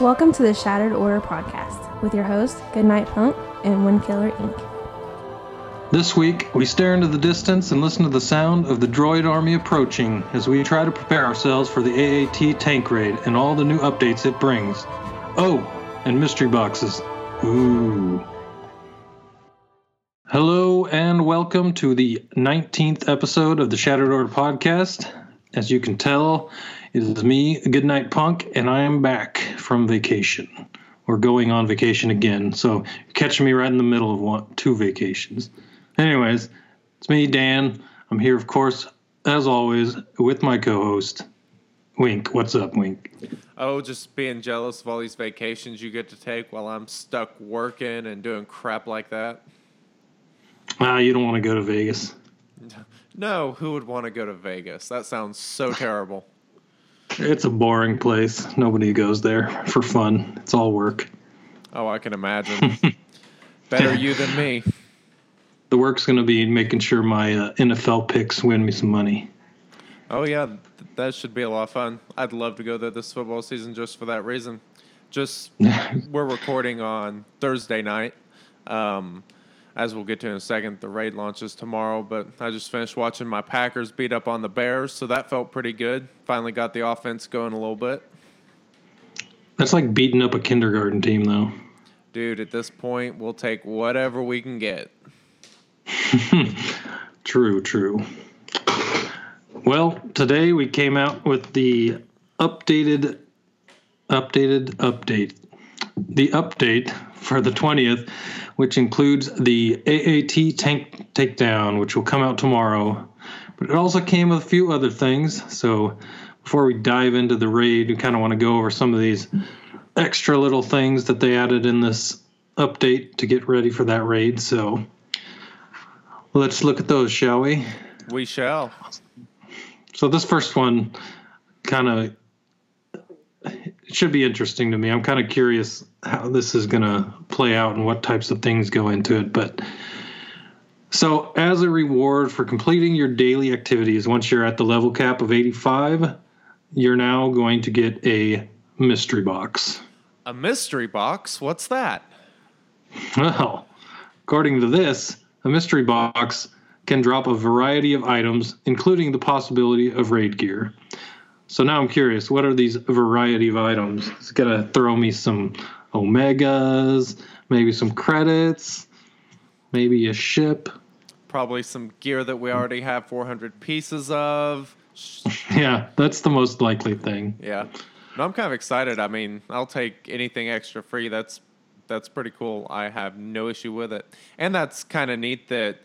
Welcome to the Shattered Order podcast with your host, Goodnight Punk and Windkiller Inc. This week, we stare into the distance and listen to the sound of the droid army approaching as we try to prepare ourselves for the AAT tank raid and all the new updates it brings. Oh, and mystery boxes. Ooh. Hello and welcome to the 19th episode of the Shattered Order podcast. As you can tell, it is me, Goodnight Punk, and I am back from vacation. Or going on vacation again. So you're catching me right in the middle of one, two vacations. Anyways, it's me, Dan. I'm here, of course, as always, with my co host, Wink. What's up, Wink? Oh, just being jealous of all these vacations you get to take while I'm stuck working and doing crap like that. Ah, you don't want to go to Vegas. No, who would want to go to Vegas? That sounds so terrible. It's a boring place. Nobody goes there for fun. It's all work. Oh, I can imagine. Better you than me. The work's going to be making sure my uh, NFL picks win me some money. Oh yeah, th- that should be a lot of fun. I'd love to go there this football season just for that reason. Just we're recording on Thursday night. Um, as we'll get to in a second, the raid launches tomorrow. But I just finished watching my Packers beat up on the Bears, so that felt pretty good. Finally got the offense going a little bit. That's like beating up a kindergarten team, though. Dude, at this point, we'll take whatever we can get. True, true. Well, today we came out with the updated, updated update. The update for the 20th, which includes the AAT tank takedown, which will come out tomorrow. But it also came with a few other things. So before we dive into the raid, we kind of want to go over some of these extra little things that they added in this update to get ready for that raid. So let's look at those, shall we? We shall. So this first one kind of it should be interesting to me. I'm kind of curious how this is going to play out and what types of things go into it, but so as a reward for completing your daily activities once you're at the level cap of 85, you're now going to get a mystery box. A mystery box? What's that? Well, according to this, a mystery box can drop a variety of items, including the possibility of raid gear. So now I'm curious, what are these variety of items? It's gonna throw me some omegas, maybe some credits, maybe a ship. Probably some gear that we already have 400 pieces of. Yeah, that's the most likely thing. Yeah. No, I'm kind of excited. I mean, I'll take anything extra free. That's that's pretty cool. I have no issue with it. And that's kind of neat that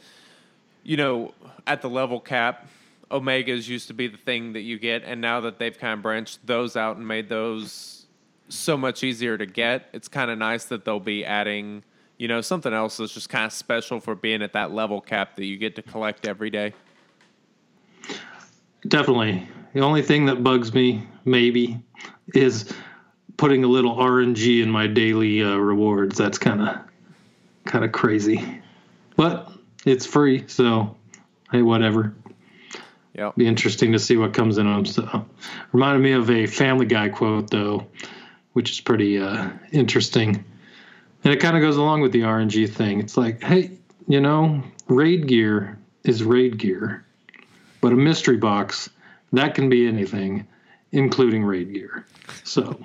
you know, at the level cap, omegas used to be the thing that you get and now that they've kind of branched those out and made those so much easier to get, it's kind of nice that they'll be adding, you know, something else that's just kind of special for being at that level cap that you get to collect every day. Definitely. The only thing that bugs me, maybe, is putting a little RNG in my daily uh, rewards. That's kind of kind of crazy, but it's free, so hey, whatever. Yep. Be interesting to see what comes in them. So, reminded me of a Family Guy quote though, which is pretty uh, interesting, and it kind of goes along with the RNG thing. It's like, hey, you know, raid gear is raid gear, but a mystery box that can be anything, including raid gear. So.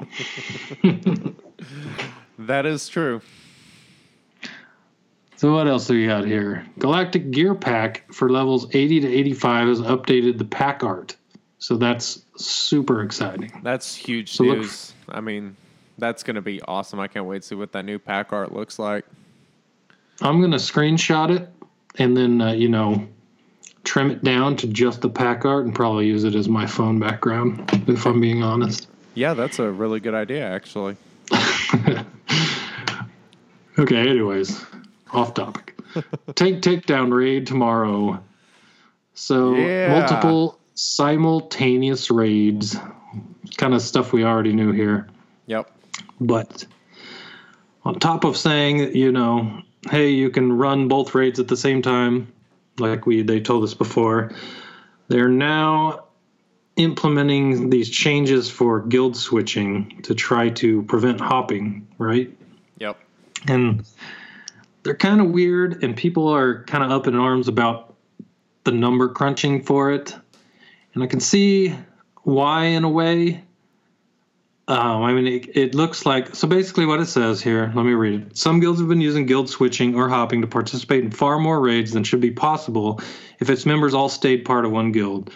That is true. So what else do we got here? Galactic Gear Pack for levels 80 to 85 has updated the pack art. So that's super exciting. That's huge So news. I mean, that's going to be awesome. I can't wait to see what that new pack art looks like. I'm going to screenshot it and then, uh, you know, trim it down to just the pack art and probably use it as my phone background, if I'm being honest. Yeah, that's a really good idea, actually. Okay, anyways, off topic. Tank takedown raid tomorrow. So Yeah. multiple simultaneous raids, kind of stuff we already knew here. Yep. But on top of saying, you know, hey, you can run both raids at the same time, like we they told us before, they're now implementing these changes for guild switching to try to prevent hopping, right? Yep. And they're kind of weird, and people are kind of up in arms about the number crunching for it. And I can see why, in a way. Um, I mean, it, it looks like so. Basically, what it says here. Let me read it. Some guilds have been using guild switching or hopping to participate in far more raids than should be possible if its members all stayed part of one guild.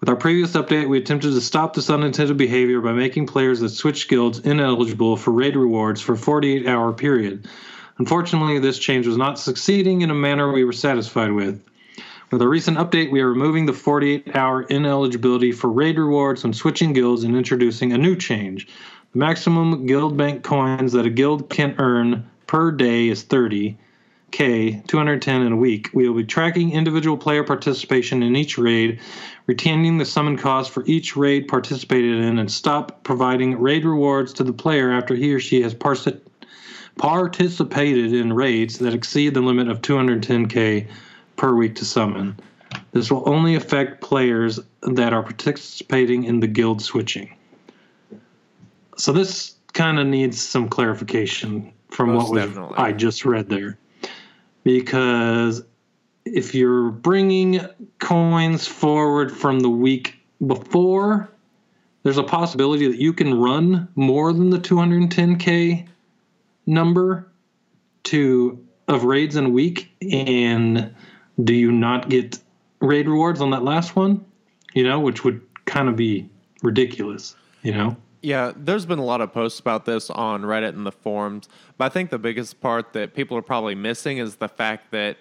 With our previous update, we attempted to stop this unintended behavior by making players that switch guilds ineligible for raid rewards for a 48 hour period. Unfortunately, this change was not succeeding in a manner we were satisfied with. With a recent update, we are removing the 48 hour ineligibility for raid rewards when switching guilds and introducing a new change. The maximum guild bank coins that a guild can earn per day is 30. K, 210 in a week. We will be tracking individual player participation in each raid, retaining the summon cost for each raid participated in, and stop providing raid rewards to the player after he or she has parsi- participated in raids that exceed the limit of 210k per week to summon. This will only affect players that are participating in the guild switching. So this kind of needs some clarification from Most what was. I just read there. Because if you're bringing coins forward from the week before, there's a possibility that you can run more than the 210k number to of raids in a week and do you not get raid rewards on that last one? You know which would kind of be ridiculous you know? Yeah, there's been a lot of posts about this on Reddit and the forums, but I think the biggest part that people are probably missing is the fact that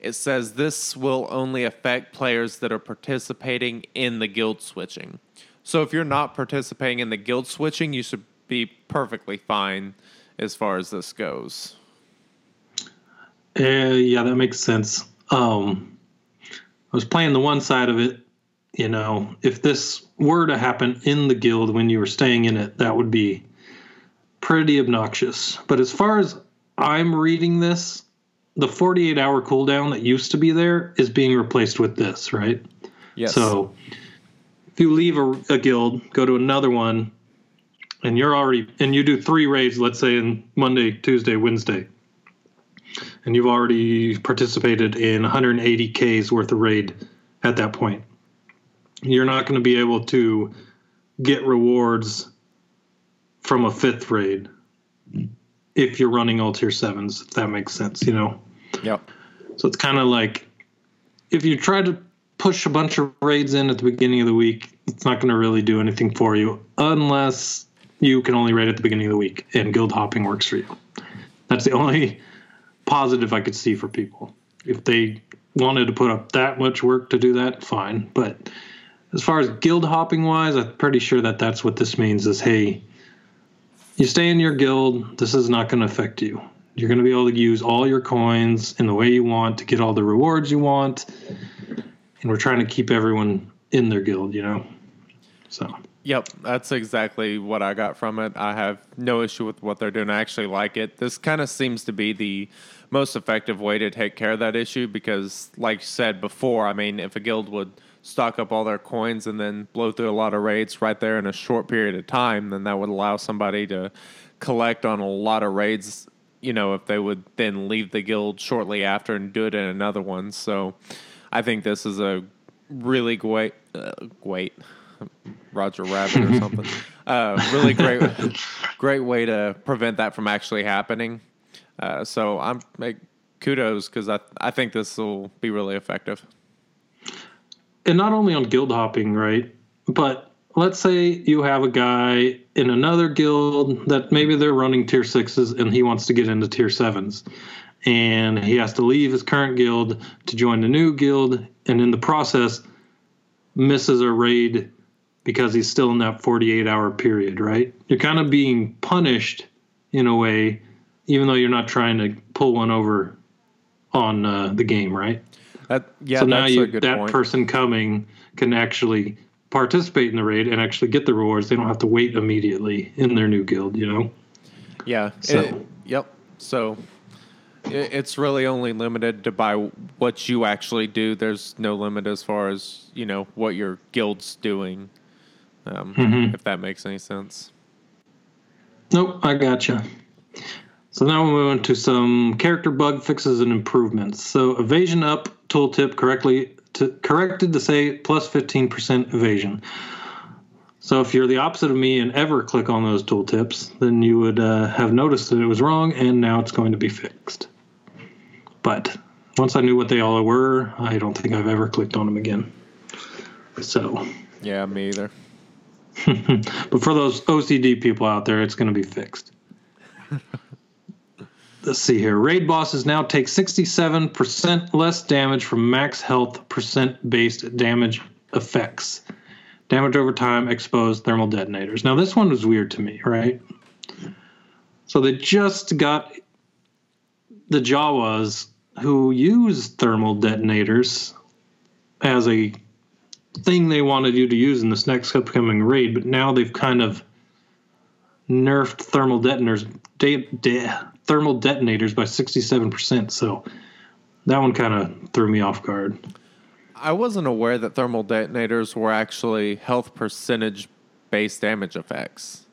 it says this will only affect players that are participating in the guild switching. So if you're not participating in the guild switching, you should be perfectly fine as far as this goes. uh, yeah that makes sense um i was playing the one side of it you know if this were to happen in the guild when you were staying in it that would be pretty obnoxious but as far as i'm reading this the 48 hour cooldown that used to be there is being replaced with this right Yes. So if you leave a, a guild, go to another one, and you're already and you do three raids, let's say in Monday, Tuesday, Wednesday, and you've already participated in 180 Ks worth of raid at that point. You're not going to be able to get rewards from a fifth raid if you're running all tier sevens, if that makes sense, you know. Yep. So it's kind of like if you try to push a bunch of raids in at the beginning of the week, it's not going to really do anything for you unless you can only raid at the beginning of the week and guild hopping works for you. That's the only positive I could see for people. If they wanted to put up that much work to do that, fine. But as far as guild hopping wise, I'm pretty sure that that's what this means is hey, you stay in your guild, this is not going to affect you. You're going to be able to use all your coins in the way you want to get all the rewards you want. And we're trying to keep everyone in their guild, you know? So, Yep, that's exactly what I got from it. I have no issue with what they're doing. I actually like it. This kind of seems to be the most effective way to take care of that issue because, like you said before, I mean, if a guild would stock up all their coins and then blow through a lot of raids right there in a short period of time, then that would allow somebody to collect on a lot of raids. You know, if they would then leave the guild shortly after and do it in another one. So, I think this is a really great, uh, great. Roger Rabbit or something. Uh, really great, great way to prevent that from actually happening. Uh, so I'm like kudos because I I think this will be really effective. and not only on guild hopping, right? But let's say you have a guy in another guild that maybe they're running tier sixes and he wants to get into tier sevens. And he has to leave his current guild to join the new guild, and in the process, misses a raid because he's still in that 48 hour period, right? You're kind of being punished in a way, even though you're not trying to pull one over on uh, the game, right? That yeah, so now you, a good that point. person coming can actually participate in the raid and actually get the rewards. They don't have to wait immediately in their new guild, you know? yeah. So- it- yep. So it, it's really only limited to by what you actually do. There's no limit as far as you know what your guild's doing. Um, Mhm. If that makes any sense. Nope, I gotcha. So now we'll move on to some character bug fixes and improvements. So evasion up tooltip correctly to, corrected to say plus 15% evasion. So if you're the opposite of me and ever click on those tooltips, then you would uh, have noticed that it was wrong and now it's going to be fixed. But once I knew what they all were, I don't think I've ever clicked on them again. So, Yeah, me either. but for those OCD people out there, it's going to be fixed. Let's see here. Raid bosses now take 67% less damage from max health percent based damage effects. Damage over time, exposed thermal detonators. Now, this one was weird to me, right? So they just got the Jawas who use thermal detonators as a thing they wanted you to use in this next upcoming raid, but now they've kind of nerfed thermal detonators de- de- thermal detonators by 67%. So that one kind of threw me off guard. I wasn't aware that thermal detonators were actually health percentage based damage effects.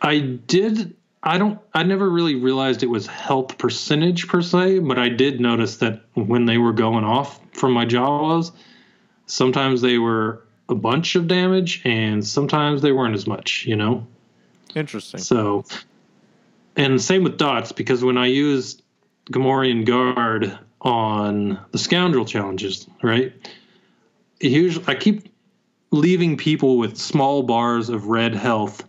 I did I don't I never really realized it was health percentage per se, but I did notice that when they were going off from my Jawas, sometimes they were a bunch of damage and sometimes they weren't as much, you know? Interesting. So, and same with dots because when I use Gamorrean Guard on the Scoundrel challenges, right? Usually, I keep leaving people with small bars of red health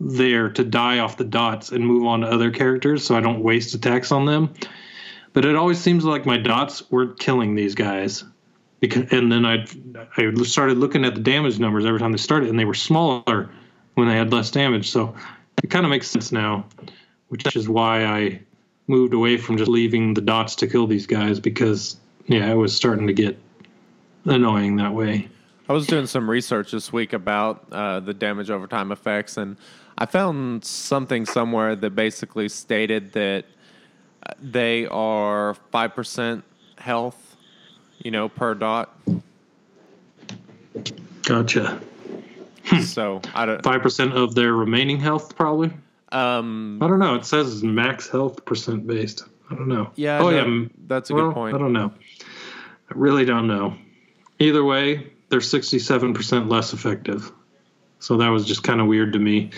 there to die off the dots and move on to other characters, so I don't waste attacks on them. But it always seems like my dots were killing these guys. Because, and then I I started looking at the damage numbers every time they started, and they were smaller when they had less damage. So it kind of makes sense now, which is why I moved away from just leaving the dots to kill these guys because yeah, it was starting to get annoying that way. I was doing some research this week about uh, the damage over time effects, and I found something somewhere that basically stated that they are 5% health, you know, per dot. Gotcha. so I don't. Five percent of their remaining health, probably. Um, I don't know. It says max health percent based. I don't know. yeah, Oh no, yeah. that's a well, good point. I don't know. I really don't know. Either way, they're sixty-seven percent less effective. So that was just kind of weird to me.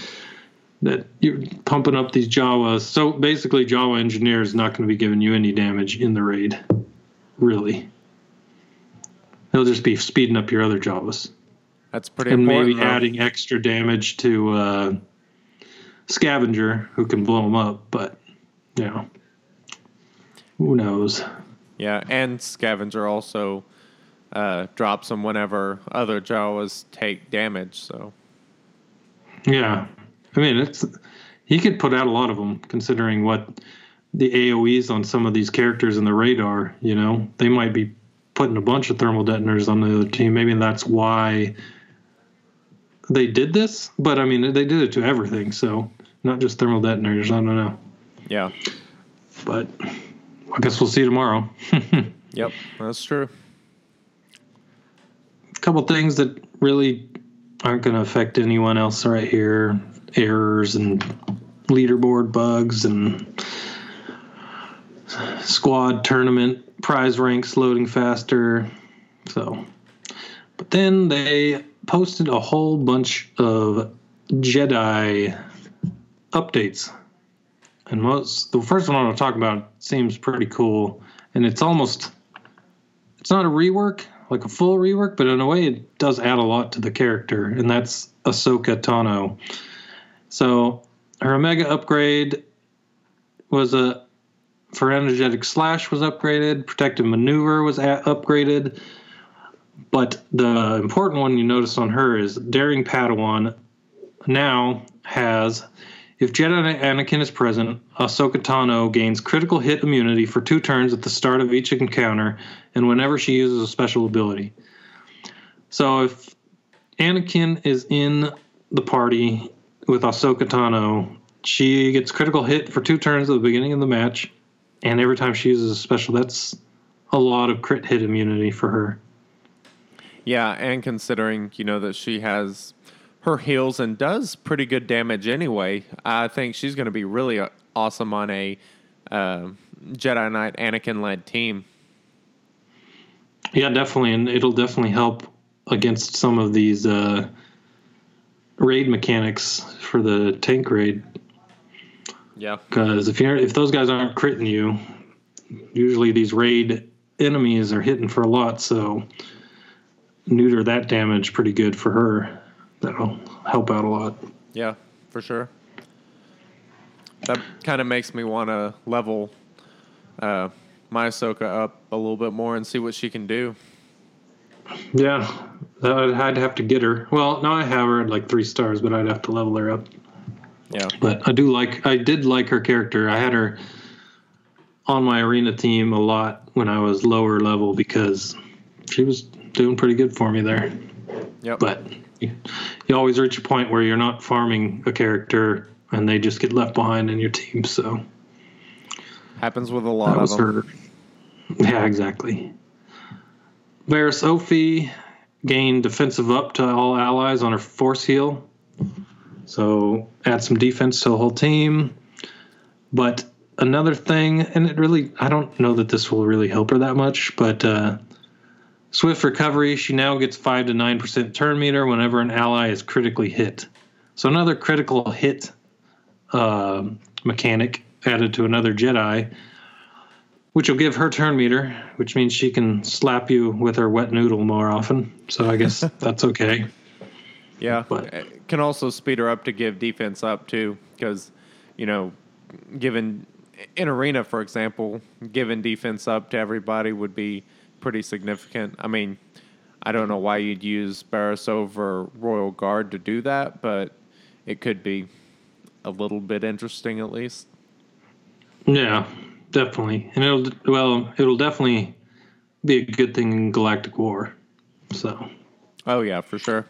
That you're pumping up these Jawas. So basically, Jawa engineer is not going to be giving you any damage in the raid. Really. He'll just be speeding up your other Jawas That's pretty important. and maybe though. adding extra damage to uh, Scavenger, who can blow them up. But you know, who knows? Yeah, and Scavenger also uh, drops them whenever other Jawas take damage. So Yeah, I mean, it's he could put out a lot of them, considering what the AOE's on some of these characters in the radar. You know, they might be putting a bunch of thermal detonators on the other team. Maybe that's why they did this. But I mean, they did it to everything, so not just thermal detonators. I don't know, yeah, but I guess we'll see tomorrow. yep, that's true. a couple things that really aren't going to affect anyone else right here errors and leaderboard bugs and squad tournament prize ranks loading faster. So but then they posted a whole bunch of jedi updates. And most the first one i want to talk about seems pretty cool. And it's almost it's not a rework, like a full rework, but in a way it does add a lot to the character, and that's Ahsoka Tano. So her Omega upgrade was a for energetic slash was upgraded, protective maneuver was upgraded, but the important one you notice on her is daring Padawan now has if Jedi Anakin is present, Ahsoka Tano gains critical hit immunity for two turns at the start of each encounter and whenever she uses a special ability. So if Anakin is in the party with Ahsoka Tano, she gets critical hit for two turns at the beginning of the match, and every time she uses a special, that's a lot of crit hit immunity for her. Yeah, and considering you know that she has her heals and does pretty good damage anyway, I think she's going to be really uh, awesome on a uh, Jedi Knight Anakin led team. Yeah, definitely, and it'll definitely help against some of these uh, raid mechanics for the tank raid. Yeah, Because if you're if those guys aren't critting you, usually these raid enemies are hitting for a lot. So neuter that damage pretty good for her. That'll help out a lot. yeah, for sure. That kind of makes me want to level uh, my Ahsoka up a little bit more and see what she can do. Yeah, I'd have to get her. Well, now I have her at like three stars, but I'd have to level her up. Yeah, But I do like I did like her character. I had her on my arena team a lot when I was lower level because she was doing pretty good for me there. yep. But you, you always reach a point where you're not farming a character and they just get left behind in your team. So happens with a that lot of was them. her. Yeah, exactly. Barriss Offee gained defensive up to all allies on her force heal. So add some defense to the whole team. But another thing, and it really, I don't know that this will really help her that much, but uh, swift recovery, she now gets 5 to 9% turn meter whenever an ally is critically hit. So another critical hit uh, mechanic added to another Jedi which will give her turn meter, which means she can slap you with her wet noodle more often. So I guess that's okay. Yeah, But- it can also speed her up to give defense up too, because you know, given in arena, for example, giving defense up to everybody would be pretty significant. I mean, I don't know why you'd use Barriss over Royal Guard to do that, but it could be a little bit interesting at least. Yeah, definitely. And it'll well, it'll definitely be a good thing in Galactic War. So Oh yeah, for sure.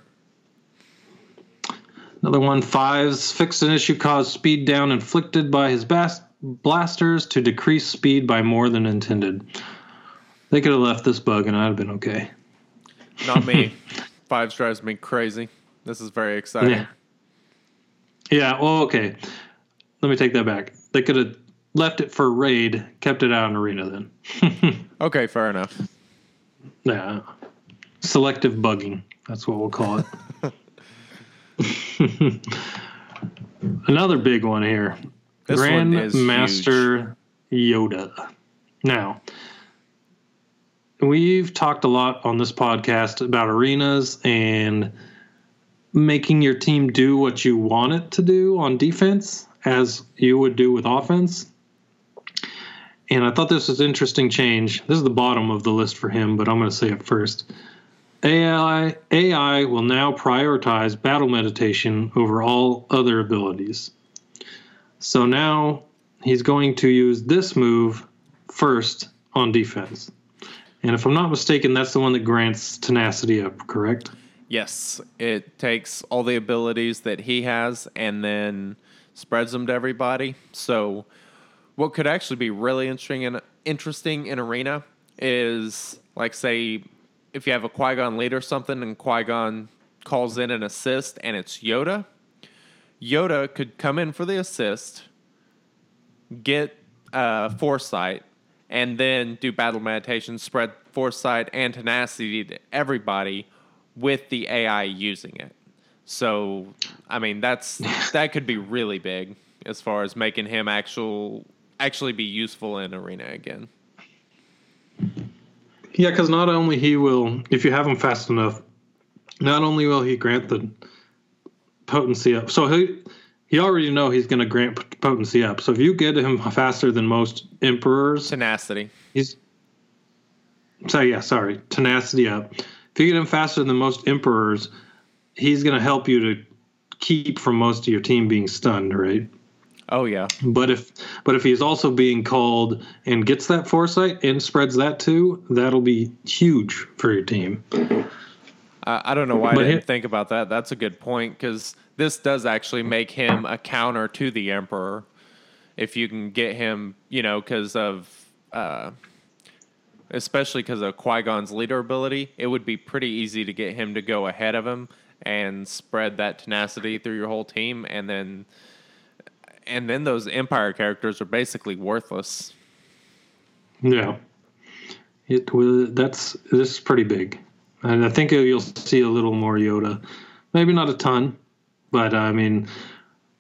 another one fives fixed an issue caused speed down inflicted by his bas- blasters to decrease speed by more than intended. They could have left this bug and I'd have been okay. Not me. Fives drives me crazy. This is very exciting. Yeah. Yeah, well, okay. Let me take that back. They could have left it for raid, kept it out in arena then. Okay, fair enough. yeah. Selective bugging. That's what we'll call it. Another big one here. This one Grand is Master Yoda. Now, we've talked a lot on this podcast about arenas and making your team do what you want it to do on defense as you would do with offense. And I thought this was an interesting change. This is the bottom of the list for him, but I'm going to say it first. AI AI will now prioritize battle meditation over all other abilities. So now he's going to use this move first on defense. And if I'm not mistaken, that's the one that grants tenacity up, correct? Yes, it takes all the abilities that he has and then spreads them to everybody. So, what could actually be really interesting in interesting in arena is like say if you have a Qui Gon lead or something, and Qui Gon calls in an assist, and it's Yoda. Yoda could come in for the assist, get uh, foresight, and then do battle meditation, spread foresight and tenacity to everybody with the AI using it. So, I mean, that's that could be really big as far as making him actual actually be useful in arena again. Yeah, because not only he will, if you have him fast enough, not only will he grant the potency up. So he he already know he's going to grant potency up. So if you get him faster than most emperors, Tenacity. he's so yeah, sorry, tenacity up. If you get him faster than most emperors, he's going to help you to keep from most of your team being stunned, right? Oh yeah. But if but if he's also being called and gets that foresight and spreads that too, that'll be huge for your team. I, I don't know why I didn't think about that. That's a good point because this does actually make him a counter to the Emperor. If you can get him, you know, because of uh, especially because of Qui Gon's leader ability, it would be pretty easy to get him to go ahead of him and spread that tenacity through your whole team, and then and then those Empire characters are basically worthless. Yeah, it was. That's this is pretty big, and I think you'll see a little more Yoda. Maybe not a ton, but I mean,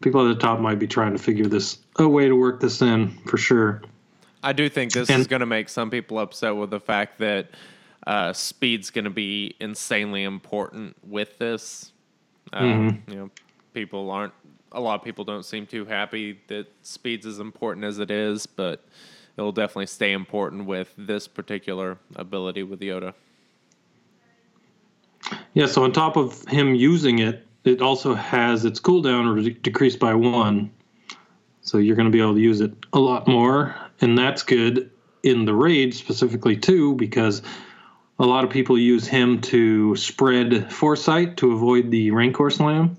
people at the top might be trying to figure this a way to work this in for sure. I do think this And- is going to make some people upset with the fact that uh, speed's going to be insanely important with this. Uh, Mm-hmm. You know, people aren't. A lot of people don't seem too happy that speed's as important as it is, but it'll definitely stay important with this particular ability with Yoda. Yeah, so on top of him using it, it also has its cooldown re- decreased by one. So you're going to be able to use it a lot more, and that's good in the raid specifically too, because a lot of people use him to spread foresight to avoid the Rancor slam,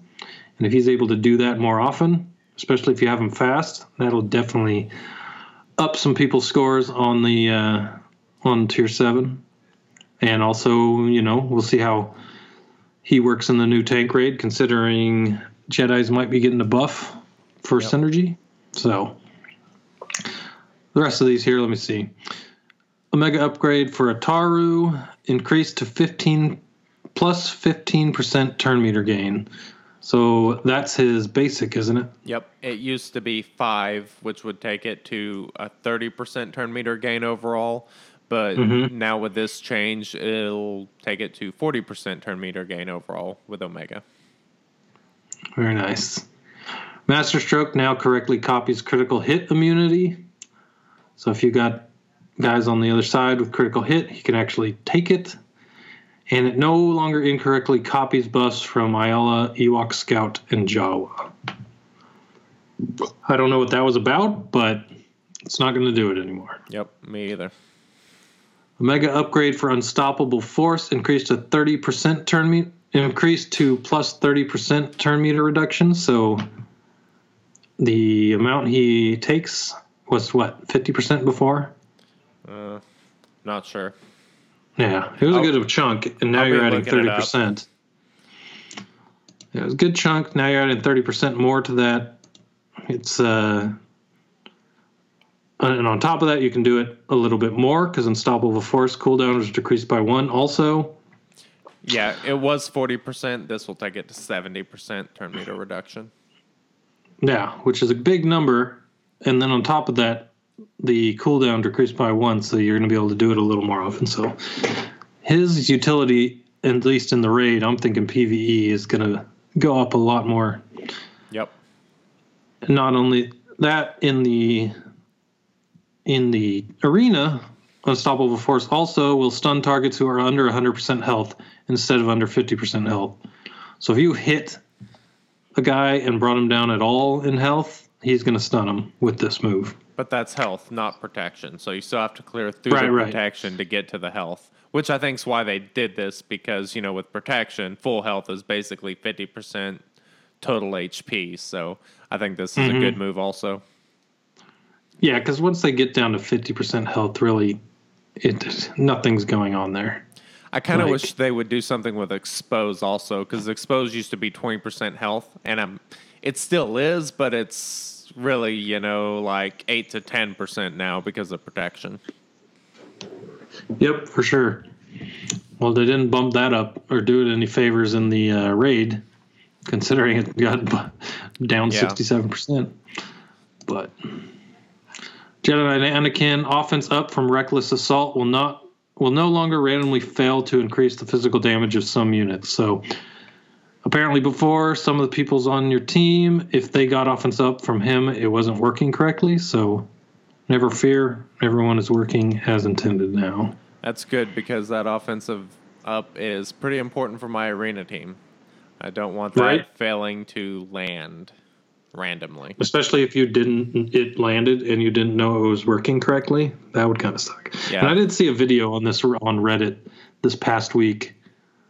and if he's able to do that more often, especially if you have him fast, that'll definitely up some people's scores on the uh, on tier seven, and also you know we'll see how he works in the new tank raid, considering Jedi's might be getting a buff for Yep. synergy. So the rest of these here, let me see. Omega upgrade for Ataru increased to 15 plus 15% turn meter gain. So that's his basic, isn't it? Yep. It used to be five, which would take it to a 30% turn meter gain overall. But mm-hmm. now with this change, it'll take it to 40% turn meter gain overall with Omega. Very nice. Master Stroke now correctly copies critical hit immunity. So if you got guys on the other side with critical hit, he can actually take it. And it no longer incorrectly copies buffs from Aayla, Ewok Scout, and Jawa. I don't know what that was about, but it's not going to do it anymore. Yep, me either. Omega upgrade for Unstoppable Force increased to 30% turn meter, increased to plus 30% turn meter reduction. So the amount he takes was what, 50% before? Uh, not sure. Yeah, it was a I'll- good chunk, and now I'll you're adding looking it up. 30%. Yeah, it was a good chunk. Now you're adding 30% more to that. It's, uh, and on top of that, you can do it a little bit more because Unstoppable Force cooldown was decreased by one also. Yeah, it was 40%. This will take it to 70% turn meter reduction. Yeah, which is a big number. And then on top of that, the cooldown decreased by one, so you're going to be able to do it a little more often. So his utility, at least in the raid, I'm thinking PVE is going to go up a lot more. Yep. Not only that, in the in the arena, Unstoppable Force also will stun targets who are under 100% health instead of under 50% health. So if you hit a guy and brought him down at all in health, he's going to stun him with this move. But that's health, not protection. So you still have to clear through Right, the right. protection to get to the health, which I think is why they did this because, you know, with protection, full health is basically 50% total HP. So I think this is Mm-hmm. a good move also. Yeah, because once they get down to 50% health, really, it nothing's going on there. I kind of Like- wish they would do something with expose also because expose used to be 20% health and um, it still is, but it's really, you know, like 8 to 10% now because of protection. Yep, for sure. Well, they didn't bump that up or do it any favors in the uh, raid, considering it got down Yeah. 67%. But Jedi Anakin offense up from reckless assault will not will no longer randomly fail to increase the physical damage of some units. So apparently before some of the people's on your team, if they got offense up from him, it wasn't working correctly. So never fear, everyone is working as intended now. That's good because that offensive up is pretty important for my arena team. I don't want that Right. failing to land randomly. especially if you didn't it landed and you didn't know it was working correctly that would kind of suck Yeah. and i did see a video on this on reddit this past week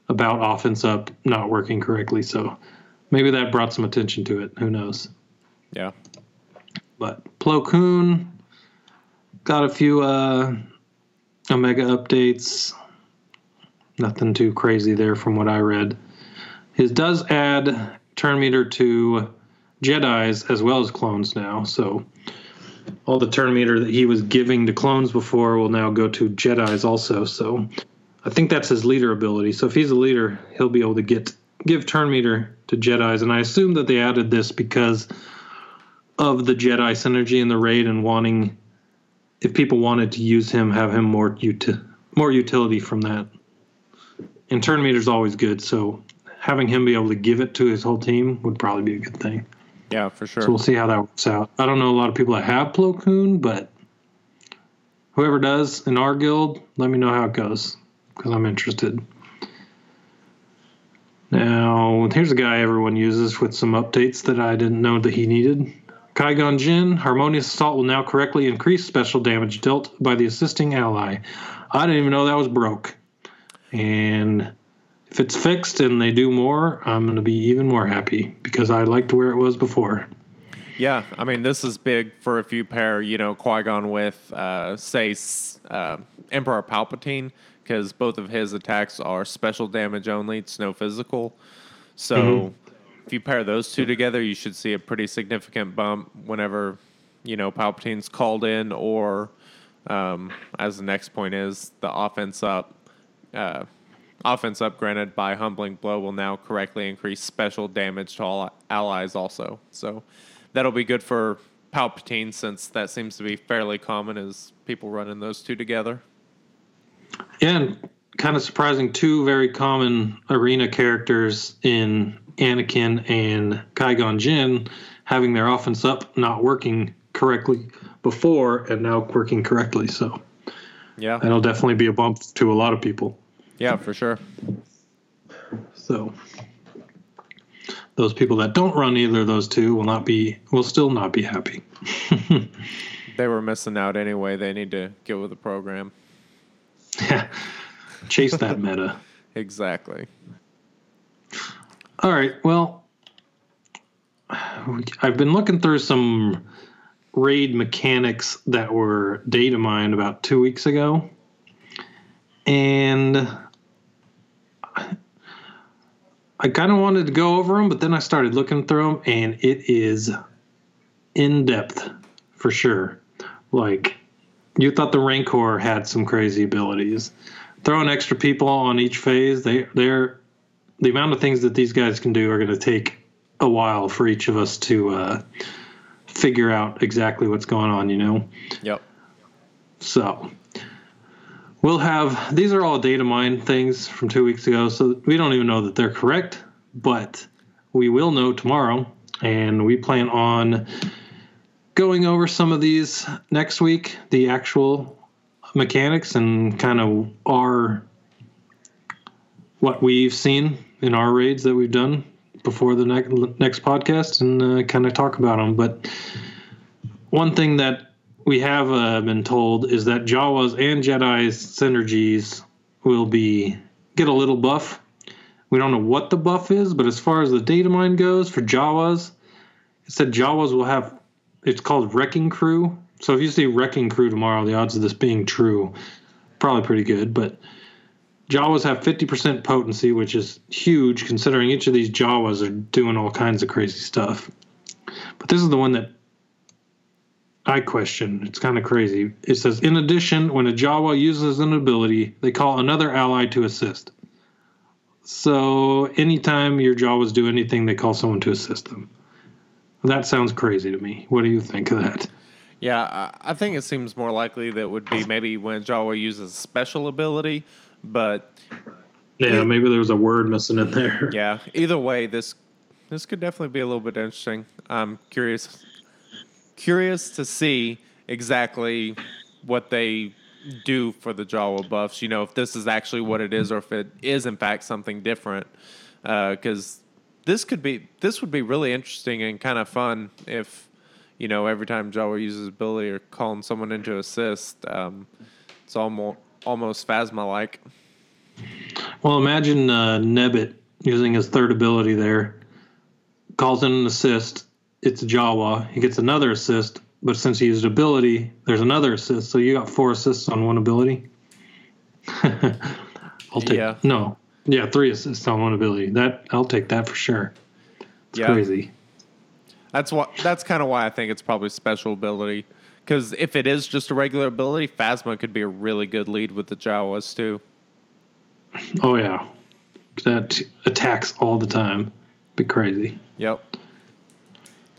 about offense up not working correctly so maybe that brought some attention to it who knows Yeah. but plo koon got a few uh Omega updates. Nothing too crazy there from what I read. His does add turn meter to Jedi's as well as clones now. So all the turn meter that he was giving to clones before will now go to Jedi's also. So I think that's his leader ability. So if he's a leader, he'll be able to get give turn meter to Jedi's. And I assume that they added this because of the Jedi synergy in the raid and wanting, if people wanted to use him, have him more uti- more utility from that. And turn meter's always good, so having him be able to give it to his whole team would probably be a good thing. Yeah, for sure. So we'll see how that works out. I don't know a lot of people that have Plo Koon, but whoever does in our guild, let me know how it goes because I'm interested. Now, here's a guy everyone uses with some updates that I didn't know that he needed. Qui-Gon Jinn, Harmonious Assault will now correctly increase special damage dealt by the assisting ally. I didn't even know that was broke. And if it's fixed and they do more, I'm going to be even more happy because I liked where it was before. Yeah, I mean, this is big for if you pair, you know, Qui Gon with, uh, say, uh, Emperor Palpatine, because both of his attacks are special damage only. It's no physical. So mm-hmm. if you pair those two together, you should see a pretty significant bump whenever, you know, Palpatine's called in, or um, as the next point is, the offense up. Uh, offense up granted by humbling blow will now correctly increase special damage to all allies also so that'll be good for Palpatine since that seems to be fairly common as people running those two together. Yeah, and kind of surprising, two very common arena characters in Anakin and Qui Gon Jinn having their offense up not working correctly before and now working correctly. So, yeah, that'll definitely be a bump to a lot of people. Yeah, for sure. So, those people that don't run either of those two will not be will still not be happy. they were missing out anyway. They need to get with the program. Yeah. Chase that meta. exactly. All right. Well, I've been looking through some raid mechanics that were data mined about two weeks ago. And I kind of wanted to go over them, but then I started looking through them, and it is in depth for sure. Like, you thought the Rancor had some crazy abilities. Throwing extra people on each phase, they they're the amount of things that these guys can do are going to take a while for each of us to uh, figure out exactly what's going on. You know. Yep. So we'll have these are all data mine things from two weeks ago, so we don't even know that they're correct, but we will know tomorrow, and we plan on going over some of these next week, the actual mechanics and kind of our what we've seen in our raids that we've done before the next next podcast and uh, kind of talk about them. But one thing that we have uh, been told is that Jawas and Jedi's synergies will be get a little buff. We don't know what the buff is, but as far as the data mine goes for Jawas, it said Jawas will have. It's called Wrecking Crew. So if you see Wrecking Crew tomorrow, the odds of this being true, probably pretty good. But Jawas have 50% potency, which is huge considering each of these Jawas are doing all kinds of crazy stuff. But this is the one that I question. It's kind of crazy. It says, in addition, when a Jawa uses an ability, they call another ally to assist. So anytime your Jawas do anything, they call someone to assist them. That sounds crazy to me. What do you think of that? Yeah, I think it seems more likely that would be maybe when Jawa uses a special ability, but yeah, maybe there was a word missing in there. Yeah, either way, this this could definitely be a little bit interesting. I'm curious curious to see exactly what they do for the Jawa buffs. You know, if this is actually what it is, or if it is in fact something different. Because uh, this could be, this would be really interesting and kind of fun if, you know, every time Jawa uses ability or calling someone into assist, um, it's almost almost Phasma like. Well, imagine uh, Nebit using his third ability there, calls in an assist, it's Jawa. He gets another assist, but since he used ability, there's another assist. So you got four assists on one ability. I'll take Yeah. no. Yeah, three assists on one ability. That I'll take that for sure. It's Yeah. crazy. That's what. That's kind of why I think it's probably special ability. Because if it is just a regular ability, Phasma could be a really good lead with the Jawas too. Oh yeah. That attacks all the time. Be crazy. Yep.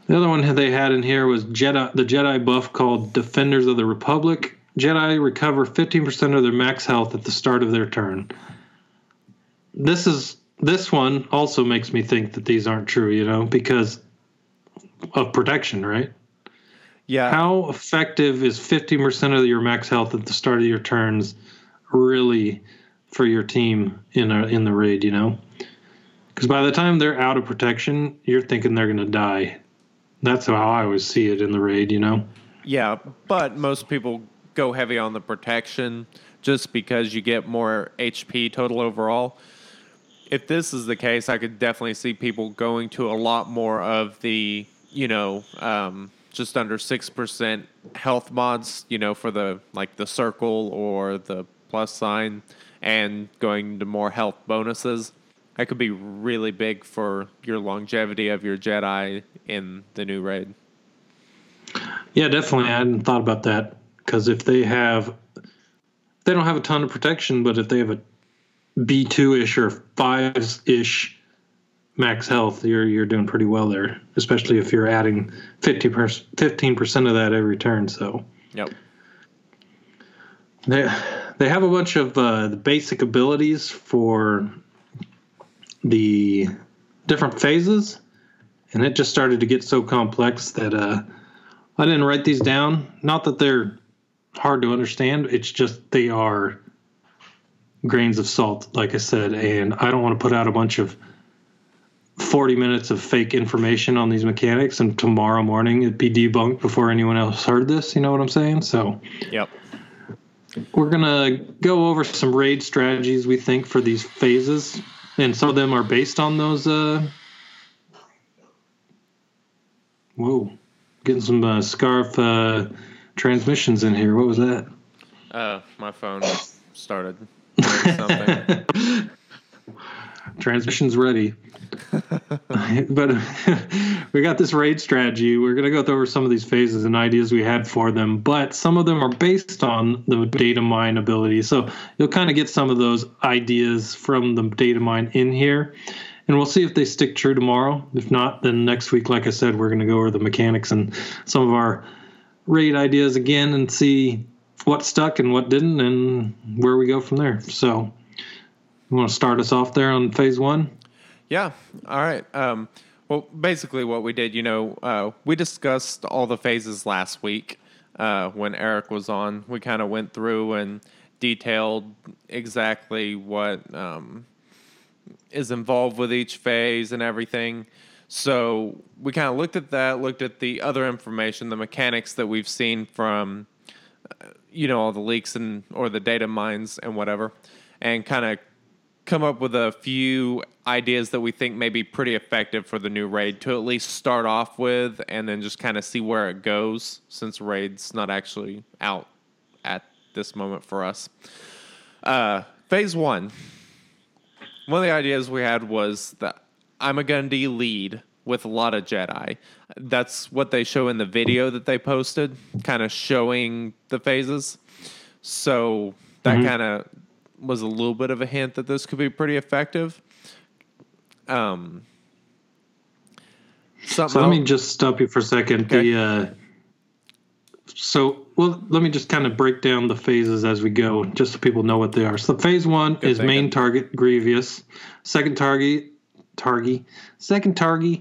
The other one they had in here was Jedi the Jedi buff called Defenders of the Republic. Jedi recover 15% of their max health at the start of their turn. This is this one also makes me think that these aren't true, you know, because of protection, right? Yeah. How effective is 50% of your max health at the start of your turns really for your team in a, in the raid, you know? Because by the time they're out of protection, you're thinking they're going to die. That's how I always see it in the raid, you know? Yeah, but most people go heavy on the protection just because you get more HP total overall. If this is the case, I could definitely see people going to a lot more of the, you know, um, just under 6% health mods, you know, for the like the circle or the plus sign and going to more health bonuses. That could be really big for your longevity of your Jedi in the new raid. Yeah, definitely. I hadn't thought about that. Because if they have, they don't have a ton of protection, but if they have a B2 ish or 5 ish max health, you're you're doing pretty well there. Especially if you're adding 50 15 percent of that every turn. So Yep. they they have a bunch of uh, the basic abilities for the different phases, and it just started to get so complex that uh, I didn't write these down. Not that they're hard to understand. It's just they are grains of salt, like I said, and I don't want to put out a bunch of 40 minutes of fake information on these mechanics and tomorrow morning it'd be debunked before anyone else heard this, you know what I'm saying? So Yep. we're gonna go over some raid strategies we think for these phases, and some of them are based on those. Uh, whoa, getting some uh, scarf uh, transmissions in here. What was that? Uh, my phone started something. Transmissions ready. but we got this raid strategy. We're going to go over some of these phases and ideas we had for them, but some of them are based on the data mine ability. So you'll kind of get some of those ideas from the data mine in here. And we'll see if they stick true tomorrow. If not, then next week, like I said, we're going to go over the mechanics and some of our raid ideas again and see what stuck and what didn't and where we go from there. So, you want to start us off there on phase one? Yeah. All right. Um, well, basically, what we did, you know, uh, we discussed all the phases last week uh, when Eric was on. We kind of went through and detailed exactly what um, is involved with each phase and everything. So we kind of looked at that, looked at the other information, the mechanics that we've seen from, uh, you know, all the leaks and or the data mines and whatever, and kind of come up with a few ideas that we think may be pretty effective for the new raid to at least start off with and then just kind of see where it goes since raid's not actually out at this moment for us. Uh, phase one. One of the ideas we had was that Ima-Gun Di lead with a lot of Jedi. That's what they show in the video that they posted, kind of showing the phases. So that kind of was a little bit of a hint that this could be pretty effective. Um, something So let me just stop you for a second. Okay. The uh, so well, let me just kind of break down the phases as we go, just so people know what they are. So phase one is thinking. main target Grievous, second target Targy, second target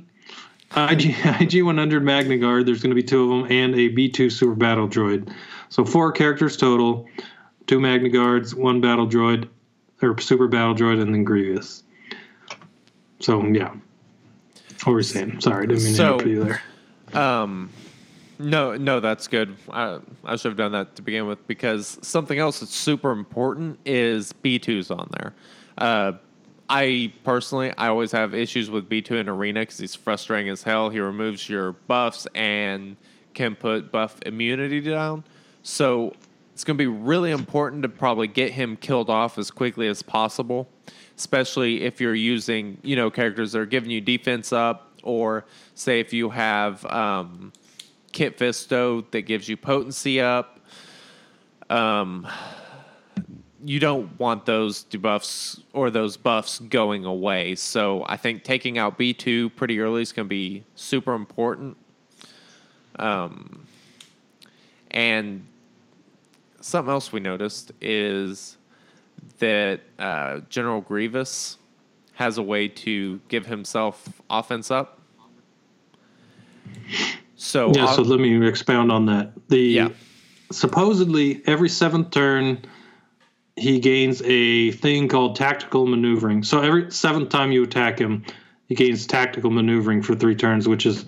IG IG 100 Magna Guard. There's going to be two of them and a B2 Super Battle Droid. So four characters total, two Magna Guards, one Battle Droid or Super Battle Droid, and then Grievous. So yeah. What were you saying? Sorry, didn't mean to So- interrupt you there. Um, no, no, that's good. I, I should have done that to begin with because something else that's super important is B2s on there. Uh, I personally, I always have issues with B2 in Arena because he's frustrating as hell. He removes your buffs and can put buff immunity down. So it's going to be really important to probably get him killed off as quickly as possible, especially if you're using, you know, characters that are giving you defense up, or say if you have um, Kit Fisto that gives you potency up. Um, you don't want those debuffs or those buffs going away. So I think taking out B2 pretty early is going to be super important. Um, and something else we noticed is that uh, General Grievous has a way to give himself offense up. So Yeah, so let me expound on that. The Yeah. supposedly every seventh turn he gains a thing called tactical maneuvering. So every seventh time you attack him, he gains tactical maneuvering for three turns, which is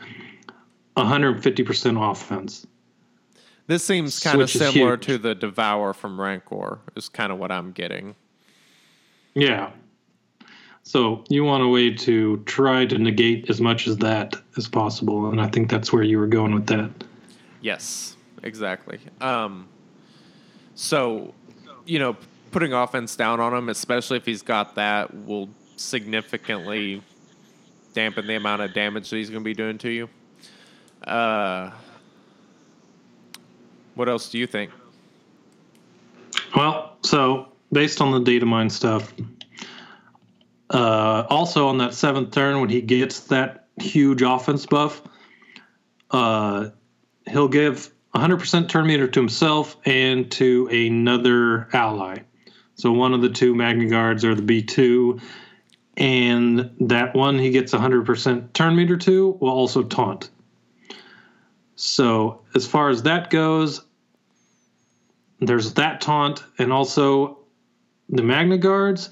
150% offense. this seems kind of similar to the Devour from Rancor. Is kind of what I'm getting. Yeah. So you want a way to try to negate as much as that as possible, and I think that's where you were going with that. Yes, exactly. Um, so, you know, putting offense down on him, especially if he's got that, will significantly dampen the amount of damage that he's going to be doing to you. Uh, what else do you think? Well, so based on the data mine stuff, uh, also on that seventh turn when he gets that huge offense buff, uh, he'll give 100% turn meter to himself and to another ally. So one of the two Magna Guards or the B2, and that one he gets 100% turn meter to will also taunt. So as far as that goes, there's that taunt and also the magna guards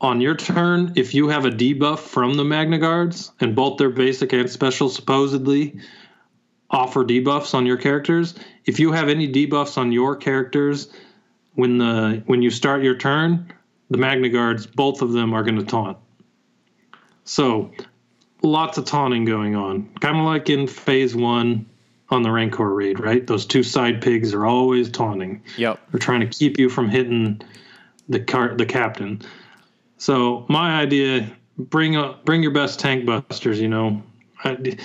on your turn if you have a debuff from the magna guards and both their basic and special supposedly offer debuffs on your characters if you have any debuffs on your characters when the when you start your turn the magna guards both of them are going to taunt so lots of taunting going on kind of like in phase one on the rancor raid right those two side pigs are always taunting Yep. they're trying to keep you from hitting the car, the captain. So my idea: bring a, bring your best tank busters. You know, I,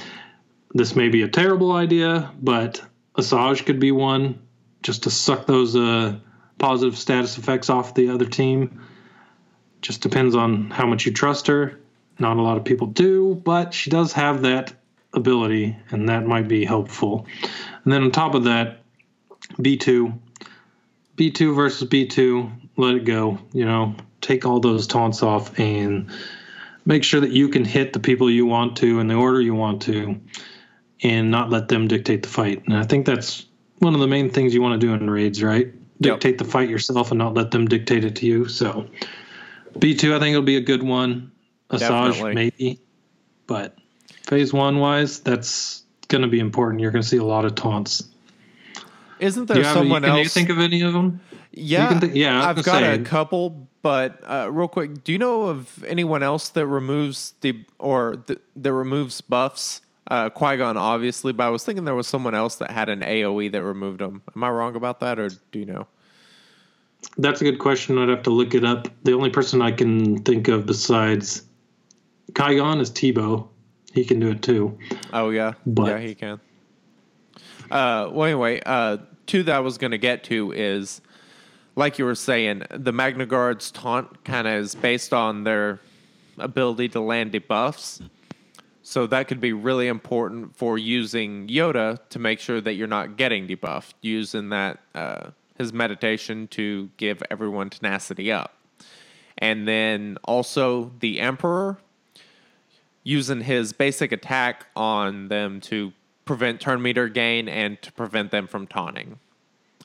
this may be a terrible idea, but Asajj could be one, just to suck those uh, positive status effects off the other team. Just depends on how much you trust her. Not a lot of people do, but she does have that ability, and that might be helpful. And then on top of that, B2. B2 versus B2, let it go. You know, take all those taunts off and make sure that you can hit the people you want to in the order you want to and not let them dictate the fight. And I think that's one of the main things you want to do in raids, right? Dictate the fight yourself and not let them dictate it to you. So B2, I think it'll be a good one. Definitely. Maybe. But phase one wise, that's going to be important. You're going to see a lot of taunts. Isn't there have- someone can else? Can you think of any of them? Yeah, think- yeah, I've got say- a couple, but uh, real quick, do you know of anyone else that removes the or th- that removes buffs? Uh, Qui Gon, obviously, but I was thinking there was someone else that had an AOE that removed them. Am I wrong about that, or do you know? That's a good question. I'd have to look it up. The only person I can think of besides Qui-Gon is Teebo. He can do it too. Oh yeah, But- yeah, he can. Uh, well, anyway, uh, two that I was going to get to is, like you were saying, the Magna Guard's taunt kind of is based on their ability to land debuffs. So that could be really important for using Yoda to make sure that you're not getting debuffed, using that uh, his meditation to give everyone tenacity up. And then also the Emperor using his basic attack on them to prevent turn meter gain and to prevent them from taunting.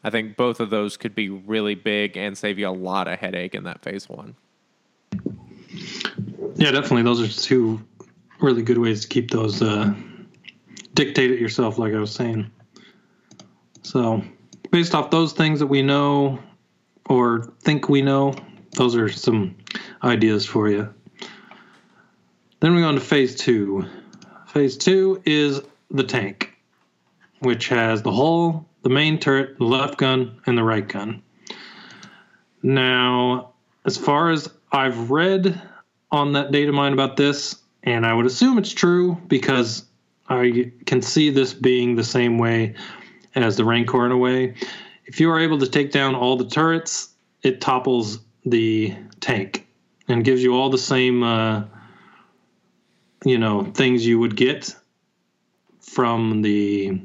I think both of those could be really big and save you a lot of headache in that phase one. Yeah, definitely. Those are two really good ways to keep those uh, dictate it yourself, like I was saying. So, based off those things that we know or think we know, those are some ideas for you. Then we go on to phase two. Phase two is the tank, which has the hull, the main turret, the left gun, and the right gun. Now, as far as I've read on that data mine about this, and I would assume it's true because I can see this being the same way as the Rancor in a way. If you are able to take down all the turrets, it topples the tank and gives you all the same, uh, you know, things you would get from the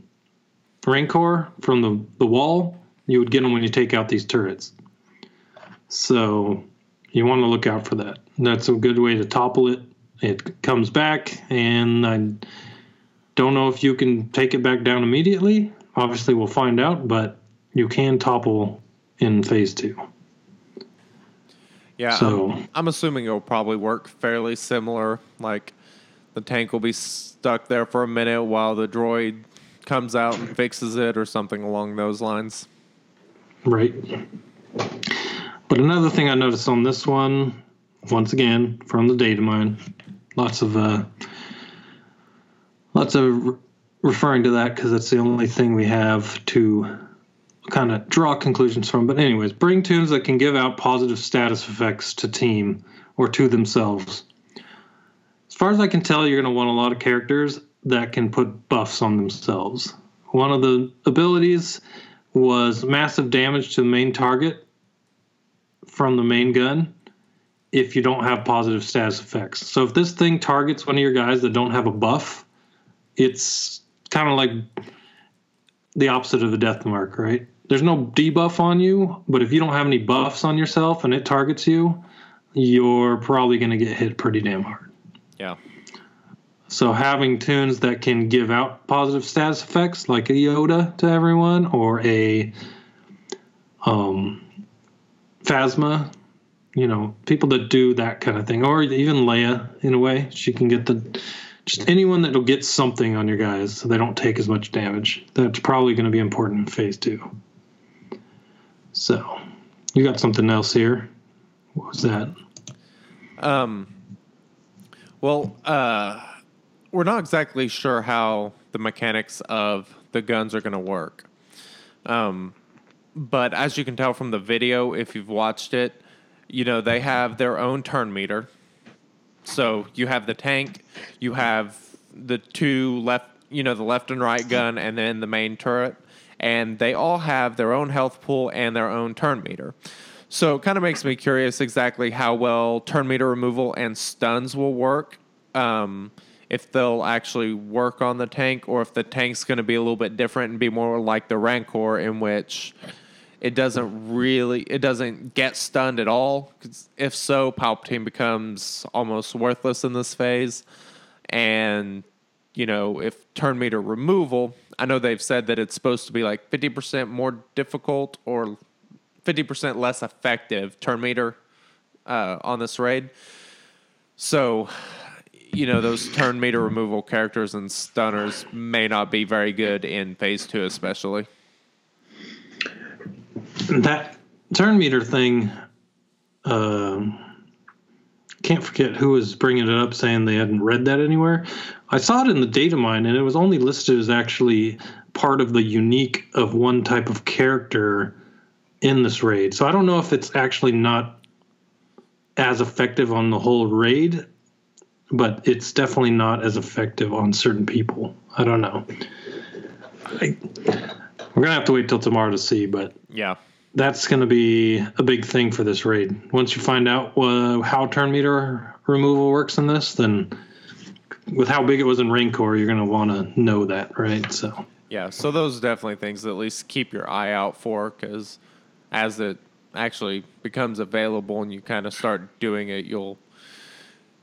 Rancor, from the, the wall. You would get them when you take out these turrets. So you want to look out for that. That's a good way to topple it. It comes back, and I don't know if you can take it back down immediately. Obviously, we'll find out, but you can topple in phase two. Yeah, So- I'm, I'm assuming it'll probably work fairly similar. Like the tank will be stuck there for a minute while the droid comes out and fixes it, or something along those lines. Right. But another thing I noticed on this one, once again, from the data mine, lots of uh, lots of re- referring to that because that's the only thing we have to kind of draw conclusions from. But anyways, bring tunes that can give out positive status effects to team or to themselves. As far as I can tell, you're going to want a lot of characters that can put buffs on themselves. One of the abilities was massive damage to the main target from the main gun if you don't have positive status effects. So if this thing targets one of your guys that don't have a buff, it's kind of like the opposite of the death mark, right? There's no debuff on you, but if you don't have any buffs on yourself and it targets you, you're probably going to get hit pretty damn hard. Yeah. So having tunes that can give out positive status effects, like a Yoda to everyone, or a um, Phasma, you know, people that do that kind of thing, or even Leia in a way, she can get the just anyone that'll get something on your guys so they don't take as much damage. That's probably going to be important in phase two. So, you got something else here? What was that? Um, well, uh, we're not exactly sure how the mechanics of the guns are going to work. Um, but as you can tell from the video, if you've watched it, you know, they have their own turn meter. So you have the tank, you have the two left, you know, the left and right gun, and then the main turret. And they all have their own health pool and their own turn meter. So it kind of makes me curious exactly how well turn meter removal and stuns will work. Um, if they'll actually work on the tank, or if the tank's going to be a little bit different and be more like the Rancor, in which it doesn't really, it doesn't get stunned at all. If so, Palpatine becomes almost worthless in this phase. And you know, if turn meter removal, I know they've said that it's supposed to be like 50% more difficult or 50% less effective turn meter uh, on this raid. So, you know, those turn meter removal characters and stunners may not be very good in phase two, especially. That turn meter thing um can't forget who was bringing it up saying they hadn't read that anywhere. I saw it in the data mine and it was only listed as actually part of the unique of one type of character in this raid. So i don't know if it's actually not as effective on the whole raid but it's definitely not as effective on certain people. I don't know. I, we're gonna have to wait till tomorrow to see but Yeah. That's going to be a big thing for this raid. Once you find out uh, how turn meter removal works in this, then with how big it was in Rancor, you're going to want to know that, right? So, Yeah. So those are definitely things at least keep your eye out for because as it actually becomes available and you kind of start doing it, you'll.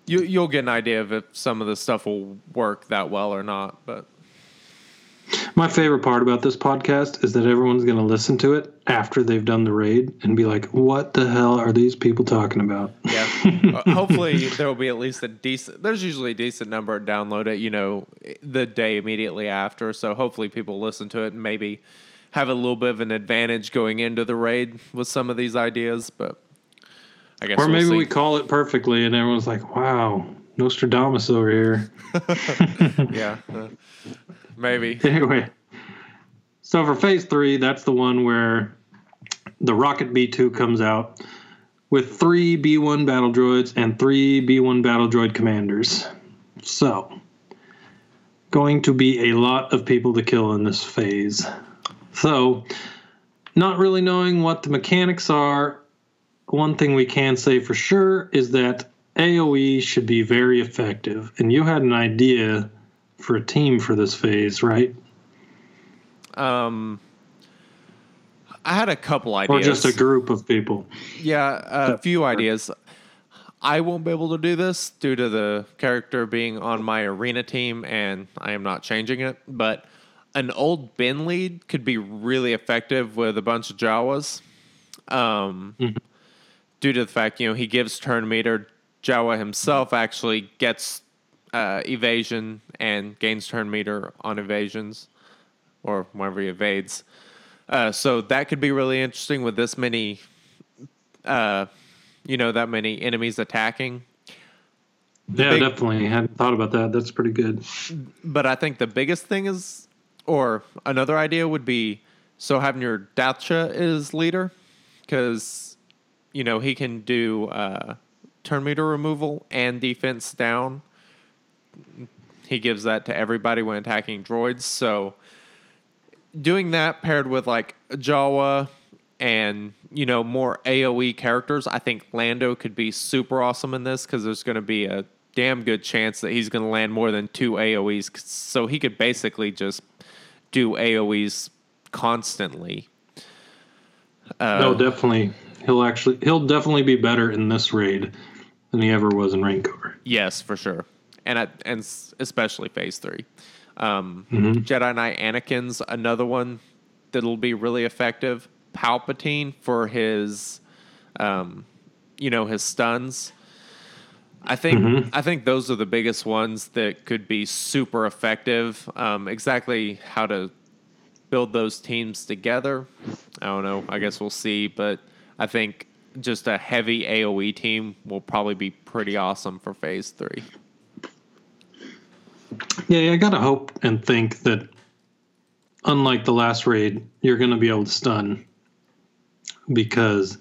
You, you'll get an idea of if some of the stuff will work that well or not, but my favorite part about this podcast is that everyone's going to listen to it after they've done the raid and be like, "What the hell are these people talking about?" Yeah. Uh, Hopefully there will be at least a decent. There's usually a decent number download it. You know, the day immediately after. So hopefully people listen to it and maybe have a little bit of an advantage going into the raid with some of these ideas. But I guess Or we'll maybe see. we call it perfectly, and everyone's like, "Wow, Nostradamus over here." yeah. maybe. anyway, So for phase three, that's the one where the Rocket B2 comes out with three B1 battle droids and three B1 battle droid commanders. So, going to be a lot of people to kill in this phase. So, not really knowing what the mechanics are, one thing we can say for sure is that AoE should be very effective. And you had an idea for a team for this phase, right? Um, I had a couple ideas, Or just a group of people. Yeah, a few ideas. I won't be able to do this due to the character being on my arena team, and I am not changing it. But an Old Ben lead could be really effective with a bunch of Jawas. Um, Due to the fact, you know, he gives turn meter. Jawa himself actually gets uh, evasion and gains turn meter on evasions, or whenever he evades. Uh, so that could be really interesting with this many uh, you know, that many enemies attacking. Yeah, Big- definitely. Hadn't thought about that. That's pretty good. But I think the biggest thing is, or another idea would be, so having your Dathcha is leader, because, you know, he can do uh, turn meter removal and defense down. He gives that to everybody when attacking droids. So doing that paired with like Jawa and you know more AOE characters, I think Lando could be super awesome in this because there's going to be a damn good chance that he's going to land more than two AOE's. So he could basically just do AOE's constantly. Uh, no, definitely. He'll actually he'll definitely be better in this raid than he ever was in Rancor. Yes, for sure, and I, and especially Phase Three. Um, Mm-hmm. Jedi Knight Anakin's another one that'll be really effective. Palpatine for his, um, you know, his stuns. I think Mm-hmm. I think those are the biggest ones that could be super effective. Um, exactly how to build those teams together, I don't know. I guess we'll see, but I think just a heavy AOE team will probably be pretty awesome for Phase Three. Yeah, I gotta hope and think that unlike the last raid, you're gonna be able to stun because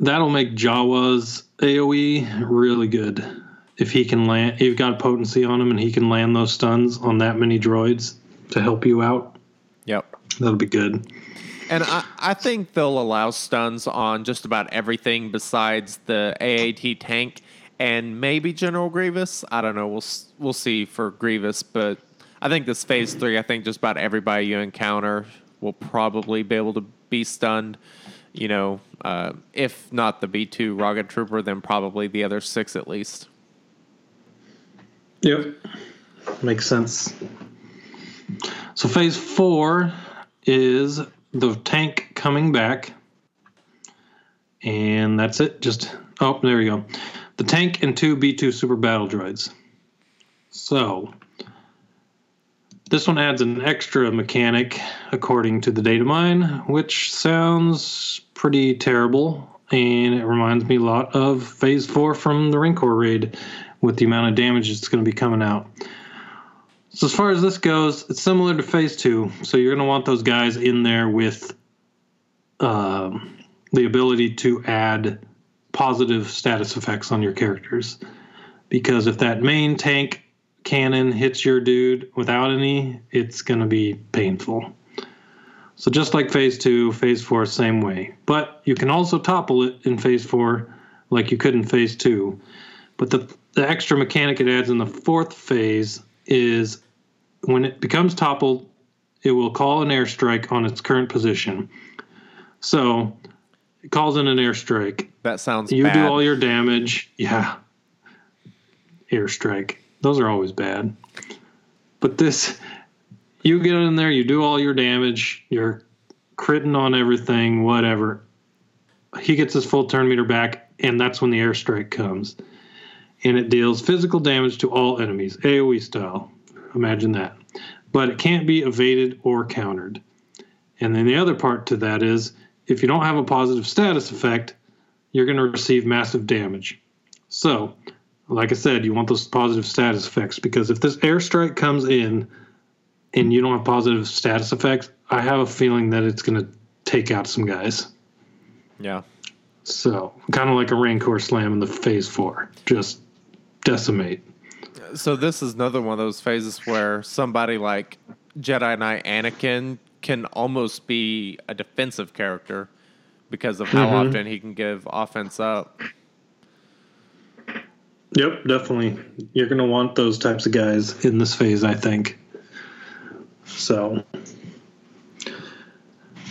that'll make Jawa's AoE really good. If he can land, you've got potency on him, and he can land those stuns on that many droids to help you out. Yep. That'll be good. And I, I think they'll allow stuns on just about everything besides the AAT tank and maybe General Grievous. I don't know. We'll we'll see for Grievous, but I think this phase three. I think just about everybody you encounter will probably be able to be stunned. You know, uh, if not the B two Rocket Trooper, then probably the other six at least. Yep. Makes sense. So phase four is the tank coming back. And that's it. Just oh, there we go. The tank and two B2 super battle droids. So this one adds an extra mechanic according to the data mine, which sounds pretty terrible. And it reminds me a lot of phase four from the Rancor raid with the amount of damage that's going to be coming out. So as far as this goes, it's similar to phase two. So you're going to want those guys in there with um, the ability to add positive status effects on your characters. Because if that main tank cannon hits your dude without any, it's going to be painful. So just like phase two, phase four, same way. But you can also topple it in phase four, like you could in phase two. But the the extra mechanic it adds in the fourth phase is when it becomes toppled, it will call an airstrike on its current position. So calls in an airstrike. That sounds You bad. do all your damage. Yeah. Airstrike. Those are always bad. But this, you get in there, you do all your damage, you're critting on everything, whatever. He gets his full turn meter back, and that's when the airstrike comes. And it deals physical damage to all enemies, AoE style. Imagine that. But it can't be evaded or countered. And then the other part to that is if you don't have a positive status effect, you're going to receive massive damage. So, like I said, you want those positive status effects because if this airstrike comes in and you don't have positive status effects, I have a feeling that it's going to take out some guys. Yeah. So kind of like a Rancor slam in the phase four, just decimate. So this is another one of those phases where somebody like Jedi Knight Anakin can almost be a defensive character because of how Mhm. often he can give offense up. Yep, definitely. You're going to want those types of guys in this phase, I think. So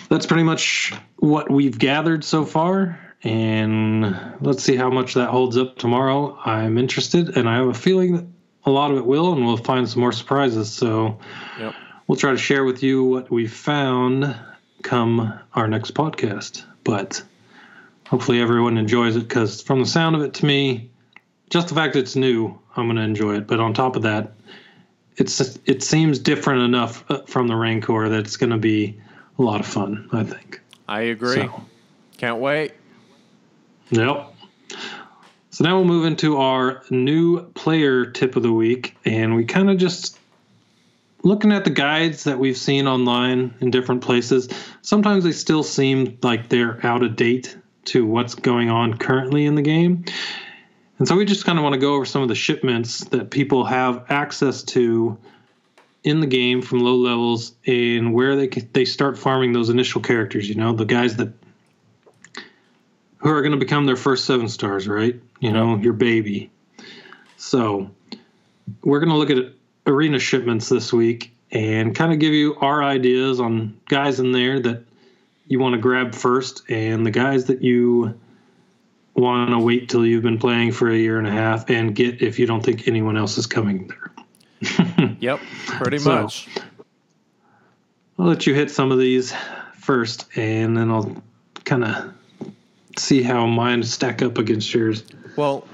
that's pretty much what we've gathered so far. And let's see how much that holds up tomorrow. I'm interested, and I have a feeling that a lot of it will, and we'll find some more surprises. So Yep. We'll try to share with you what we found come our next podcast. But hopefully everyone enjoys it because from the sound of it to me, just the fact that it's new, I'm going to enjoy it. But on top of that, it's it seems different enough uh, from the Rancor that it's going to be a lot of fun. I think. I agree. So, Can't wait. yep. So now we'll move into our new player tip of the week, and we kind of just looking at the guides that we've seen online in different places. Sometimes they still seem like they're out of date to what's going on currently in the game. And so we just kind of want to go over some of the shipments that people have access to in the game from low levels and where they they start farming those initial characters. You know, the guys that who are going to become their first seven stars, right? You know, your baby. So we're going to look at arena shipments this week and kind of give you our ideas on guys in there that you want to grab first and the guys that you want to wait till you've been playing for a year and a half and get if you don't think anyone else is coming there. Yep. Pretty So- much. I'll let you hit some of these first and then I'll kind of see how mine stack up against yours. Well,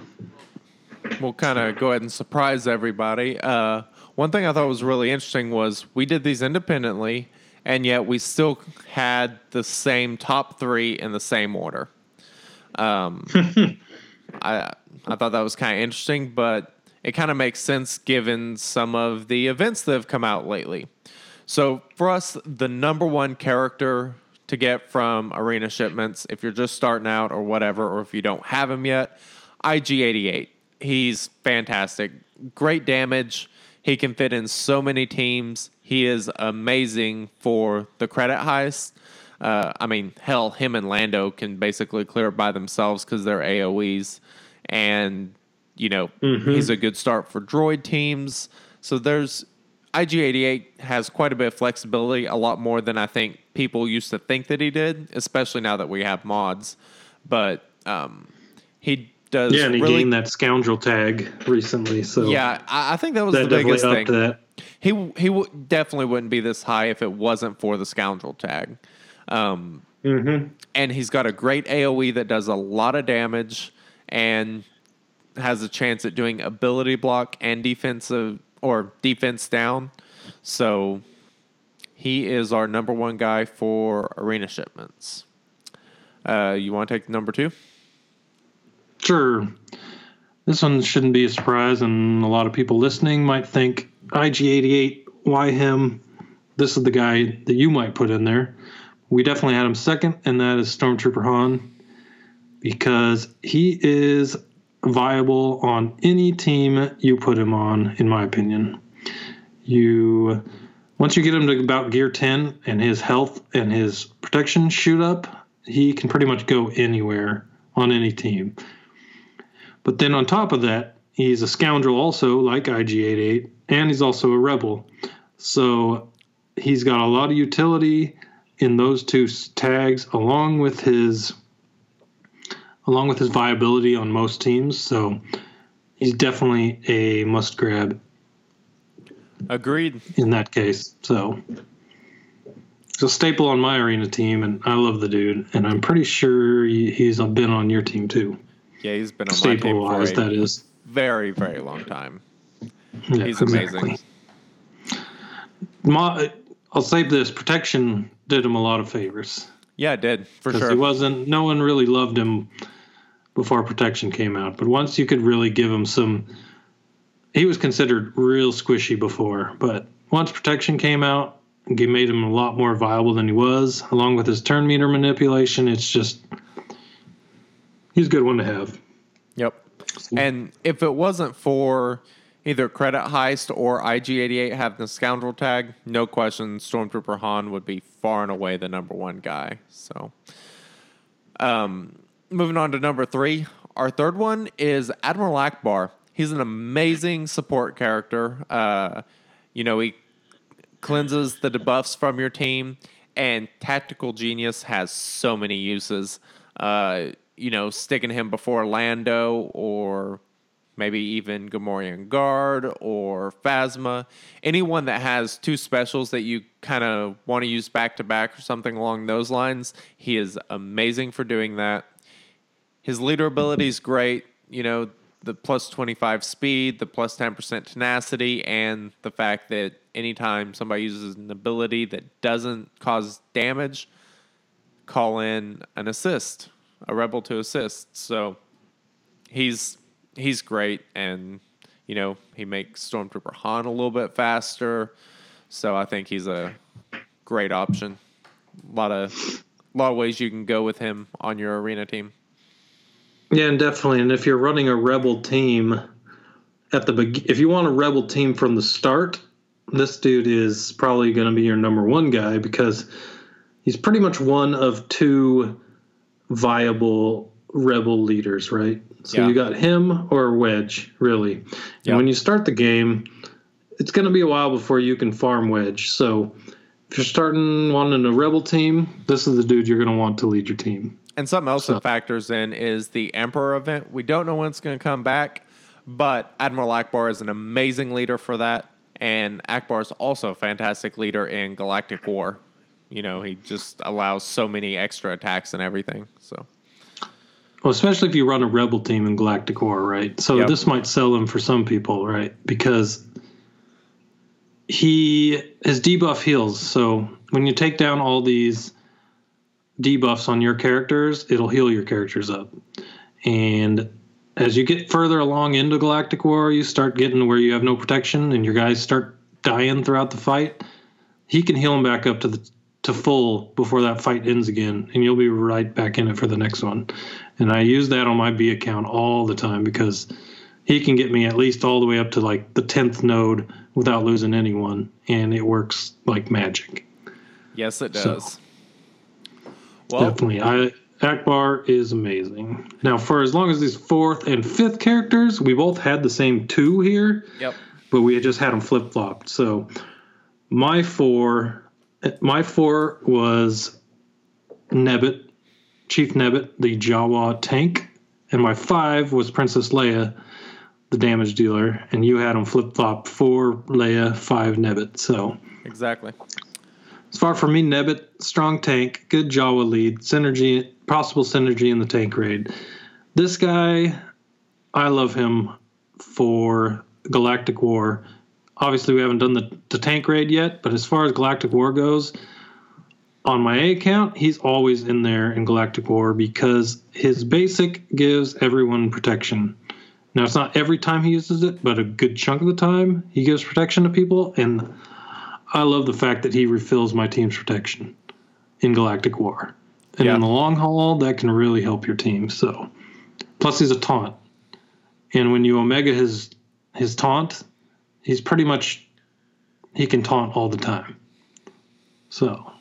we'll kind of go ahead and surprise everybody. Uh, one thing I thought was really interesting was we did these independently, and yet we still had the same top three in the same order. Um, I I thought that was kind of interesting, but it kind of makes sense given some of the events that have come out lately. So for us, the number one character to get from arena shipments, if you're just starting out or whatever, or if you don't have him yet, IG88. He's fantastic. Great damage. He can fit in so many teams. He is amazing for the credit heist. Uh, I mean, hell, him and Lando can basically clear it by themselves because they're AoEs. And, you know, he's a good start for droid teams. So there's IG88 has quite a bit of flexibility, a lot more than I think people used to think that he did, especially now that we have mods. But um, he does Yeah, and he really. gained that scoundrel tag recently, so yeah, I, I think that was that the biggest thing. that. He he w- definitely wouldn't be this high if it wasn't for the scoundrel tag. Um, Mm-hmm. and he's got a great AOE that does a lot of damage and has a chance at doing ability block and defensive or defense down. So he is our number one guy for arena shipments. Uh, you want to take number two? Sure. This one shouldn't be a surprise, and a lot of people listening might think IG88, why him? This is the guy that you might put in there. We definitely had him second, and that is Stormtrooper Han, because he is viable on any team you put him on, in my opinion. You once you get him to about gear 10 and his health and his protection shoot up, he can pretty much go anywhere on any team. But then on top of that, he's a scoundrel also, like IG88, and he's also a rebel. So he's got a lot of utility in those two tags, along with his along with his viability on most teams. So he's definitely a must grab Agreed. in that case. So it's a staple on my arena team, and I love the dude. And I'm pretty sure he's been on your team too. Yeah, he's been on my Staple team wise, for a that is. very, very long time. Yeah, He's amazing. My, I'll say this: protection did him a lot of favors Yeah, it did for sure. he wasn't. No one really loved him before protection came out, but once you could really give him some, he was considered real squishy before. But once protection came out, it made him a lot more viable than he was. Along with his turn meter manipulation, it's just he's a good one to have. Yep. And if it wasn't for either Credit Heist or IG88 having the scoundrel tag, no question, Stormtrooper Han would be far and away the number one guy. So, um, moving on to number three, our third one is Admiral Ackbar. He's an amazing support character. Uh, you know, he cleanses the debuffs from your team, and Tactical Genius has so many uses. Uh, you know, sticking him before Lando or maybe even Gamorrean Guard or Phasma. Anyone that has two specials that you kind of want to use back to back or something along those lines, he is amazing for doing that. His leader ability is great. You know, the plus 25 speed, the plus 10% tenacity, and the fact that anytime somebody uses an ability that doesn't cause damage, call in an assist, a rebel to assist. So he's he's great, and you know he makes Stormtrooper Han a little bit faster. So I think he's a great option. A lot of a lot of ways you can go with him on your arena team. Yeah, and definitely. And if you're running a rebel team at the be- if you want a rebel team from the start, this dude is probably going to be your number one guy because he's pretty much one of two viable rebel leaders, right? So Yeah. you got him or Wedge, really. And Yeah. when you start the game, it's going to be a while before you can farm Wedge. So if you're starting wanting a rebel team, this is the dude you're going to want to lead your team. And something else So- that factors in is the Emperor event. We don't know when it's going to come back, but Admiral Ackbar is an amazing leader for that. And Ackbar is also a fantastic leader in Galactic War. You know, he just allows so many extra attacks and everything. So, Well, especially if you run a rebel team in Galactic War, right? So Yep. this might sell him for some people, right? Because he his debuff heals. So when you take down all these debuffs on your characters, it'll heal your characters up. And as you get further along into Galactic War, you start getting where you have no protection and your guys start dying throughout the fight. He can heal them back up to where you have no protection and your guys start dying throughout the fight. He can heal them back up to full before that fight ends again, and you'll be right back in it for the next one. And I use that on my B account all the time because he can get me at least all the way up to like the tenth node without losing anyone, and it works like magic. yes, it So- does. well, Definitely, I Ackbar is amazing. Now, for as long as these fourth and fifth characters, we both had the same two here, yep. but we had just had them flip flopped. So my four, my four was Nebit, Chief Nebit, the Jawa tank, and my five was Princess Leia, the damage dealer, and you had them flip flop four Leia, five Nebit. So Exactly. as far for me, Nebit, strong tank, good Jawa lead, synergy, possible synergy in the tank raid. This guy, I love him for Galactic War. Obviously, we haven't done the, the tank raid yet, but as far as Galactic War goes, on my A account, he's always in there in Galactic War because his basic gives everyone protection. Now, it's not every time he uses it, but a good chunk of the time he gives protection to people, and I love the fact that he refills my team's protection in Galactic War. And Yeah. in the long haul, that can really help your team. So, plus he's a taunt, and when you omega his his taunt, he's pretty much he can taunt all the time. So,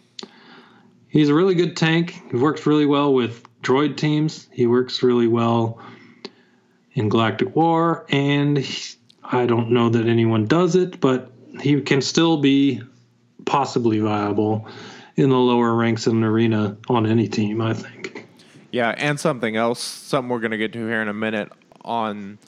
he's a really good tank. He works really well with droid teams. He works really well in Galactic War, and he- I don't know that anyone does it, but he can still be possibly viable in the lower ranks in an arena on any team, I think. Yeah, and something else, something we're going to get to here in a minute on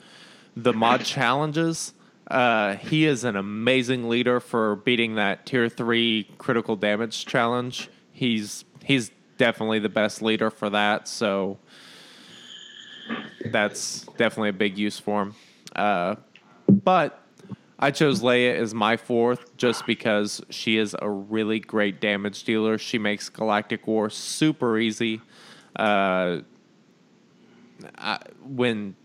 the mod challenges. Uh, he is an amazing leader for beating that tier three critical damage challenge. He's he's definitely the best leader for that. So that's definitely a big use for him. Uh, but I chose Leia as my fourth just because she is a really great damage dealer. She makes Galactic War super easy. Uh, I, when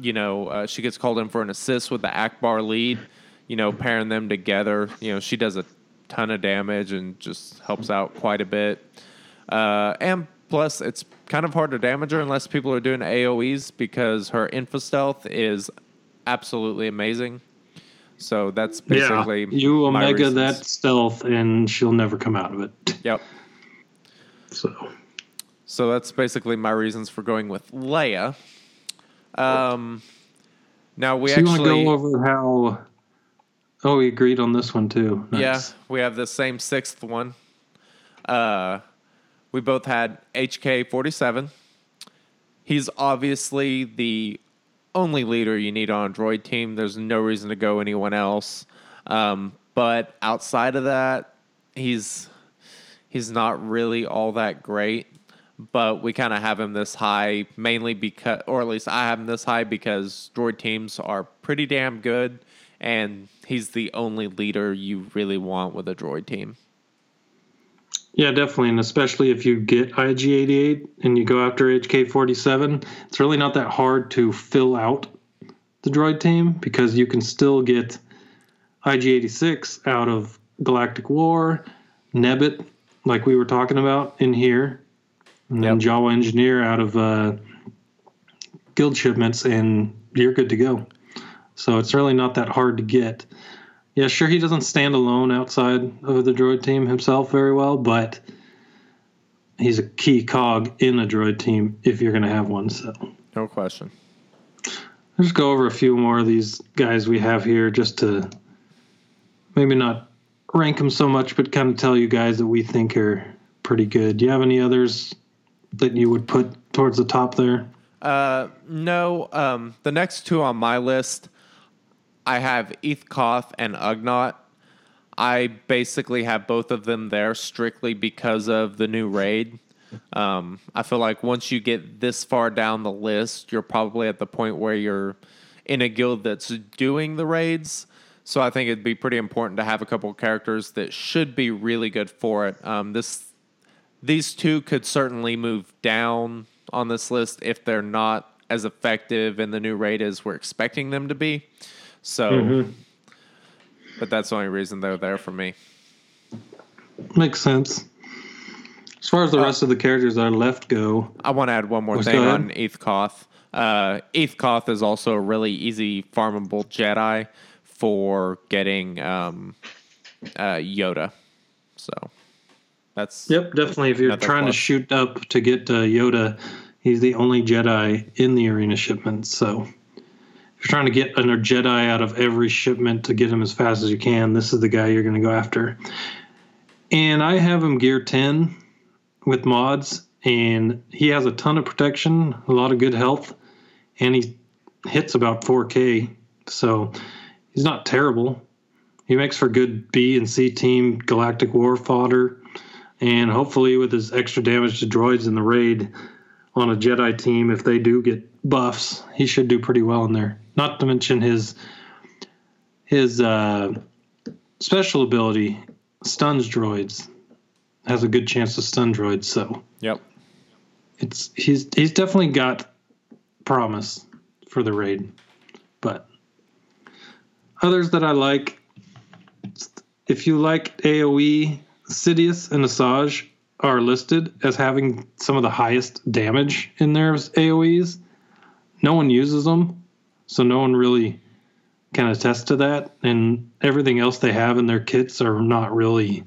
you know uh, she gets called in for an assist with the Ackbar lead, you know, pairing them together, you know, she does a ton of damage and just helps out quite a bit. Uh, and plus, it's kind of hard to damage her unless people are doing AoEs because her info stealth is absolutely amazing. So that's basically yeah, you omega that stealth, and she'll never come out of it. Yep. So So that's basically my reasons for going with Leia. Um, now we so you want actually, to go over how? Oh, we agreed on this one too. yeah, we have the same sixth one. Uh, we both had HK forty seven. He's obviously the only leader you need on a droid team. There's no reason to go anyone else. Um, but outside of that, he's he's not really all that great. But we kind of have him this high mainly because, or at least I have him this high because droid teams are pretty damn good, and he's the only leader you really want with a droid team. Yeah, definitely, and especially if you get IG88 and you go after HK47, it's really not that hard to fill out the droid team because you can still get IG86 out of Galactic War, Nebit, like we were talking about in here, and then Jawa Engineer out of uh, guild shipments, and you're good to go. So it's really not that hard to get. Yeah, sure, he doesn't stand alone outside of the droid team himself very well, but he's a key cog in a droid team if you're going to have one. So No question. let's go over a few more of these guys we have here just to maybe not rank them so much, but kind of tell you guys that we think are pretty good. Do you have any others that you would put towards the top there? Uh, no. Um, the next two on my list, I have Eeth Koth and Ugnaught. I basically have both of them there strictly because of the new raid. Um, I feel like once you get this far down the list, you're probably at the point where you're in a guild that's doing the raids. So I think it'd be pretty important to have a couple of characters that should be really good for it. Um, this these two could certainly move down on this list if they're not as effective in the new rate as we're expecting them to be. So, but that's the only reason they're there for me. Makes sense. As far as the rest of the characters that are left go, I want to add one more thing on ahead. Eeth Koth. Uh, Eeth Koth is also a really easy farmable Jedi for getting um, uh, Yoda. So that's Yep, definitely. If you're trying plus. to shoot up to get uh, Yoda, he's the only Jedi in the arena shipment. So if you're trying to get a Jedi out of every shipment to get him as fast as you can, this is the guy you're going to go after. And I have him gear 10 with mods, and he has a ton of protection, a lot of good health, and he hits about 4K. So he's not terrible. He makes for good B and C team Galactic War fodder and hopefully with his extra damage to droids in the raid on a Jedi team, if they do get buffs, he should do pretty well in there. Not to mention his his uh, special ability stuns droids has a good chance to stun droids. So yep. it's he's he's definitely got promise for the raid, but others that I like. If you like AOE, Sidious and Asajj are listed as having some of the highest damage in their AOE's. No one uses them, so no one really can attest to that. And everything else they have in their kits are not really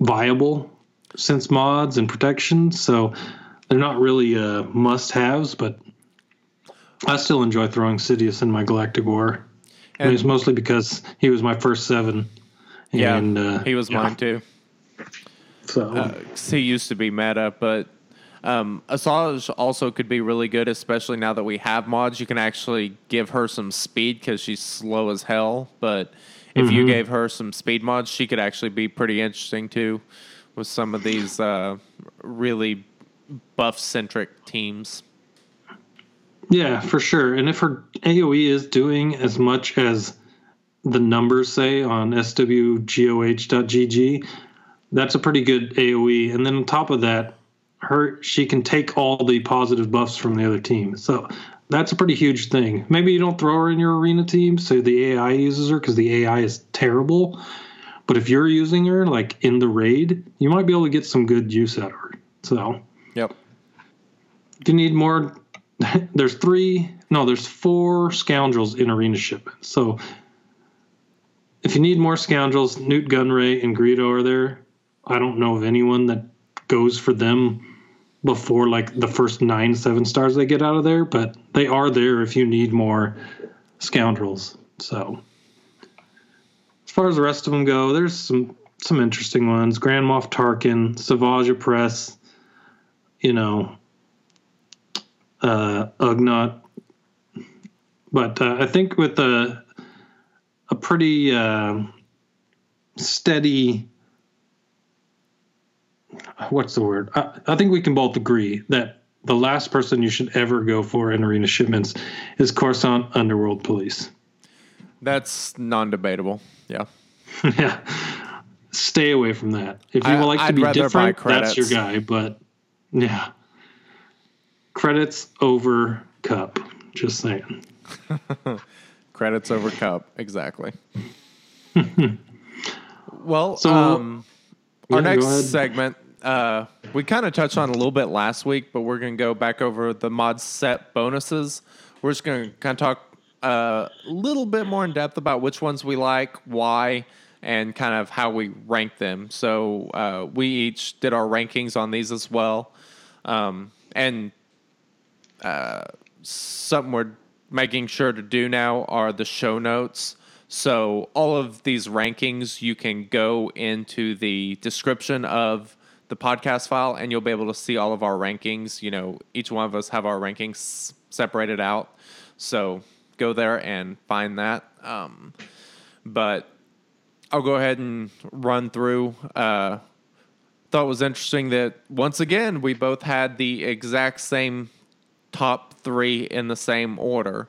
viable since mods and protection. So they're not really uh, must haves, but I still enjoy throwing Sidious in my Galactic War. And And- it's mostly because he was my first seven. Yeah, And, uh, he was yeah, mine too. So Uh, he used to be meta, but um, Asajj also could be really good, especially now that we have mods. You can actually give her some speed because she's slow as hell. But if you gave her some speed mods, she could actually be pretty interesting too with some of these uh, really buff centric teams. Yeah, for sure. And if her AoE is doing as much as the numbers say on swgoh.gg, that's a pretty good AoE. And then on top of that, her she can take all the positive buffs from the other team. So that's a pretty huge thing. Maybe you don't throw her in your arena team, so the AI uses her because the AI is terrible. But if you're using her like in the raid, you might be able to get some good use out of her. So Yep. if you need more, there's three, no, there's four scoundrels in arena shipment. So if you need more scoundrels, Nute Gunray and Greedo are there. I don't know of anyone that goes for them before like the first nine seven stars they get out of there, but they are there if you need more scoundrels. So as far as the rest of them go, there's some some interesting ones. Grand Moff Tarkin, Savage Opress, you know, uh, Ugnaught. But uh, I think with a pretty uh, steady what's the word? I, I think we can both agree that the last person you should ever go for in arena shipments is Coruscant Underworld Police. That's non debatable. Yeah. yeah, stay away from that. If you I- would like to I'd be different, that's your guy. But yeah, credits over cup. Just saying. Credits over cup. Exactly. well, So- um, our Yeah, next segment, uh, we kind of touched on a little bit last week, but we're going to go back over the mod set bonuses. We're just going to kind of talk uh, a little bit more in depth about which ones we like, why, and kind of how we rank them. So uh, we each did our rankings on these as well. Um, and something we're making sure to do now are the show notes. So all of these rankings, you can go into the description of the podcast file, and you'll be able to see all of our rankings. You know, each one of us have our rankings separated out. So go there and find that. Um, but I'll go ahead and run through. Uh, thought was interesting that once again we both had the exact same top three in the same order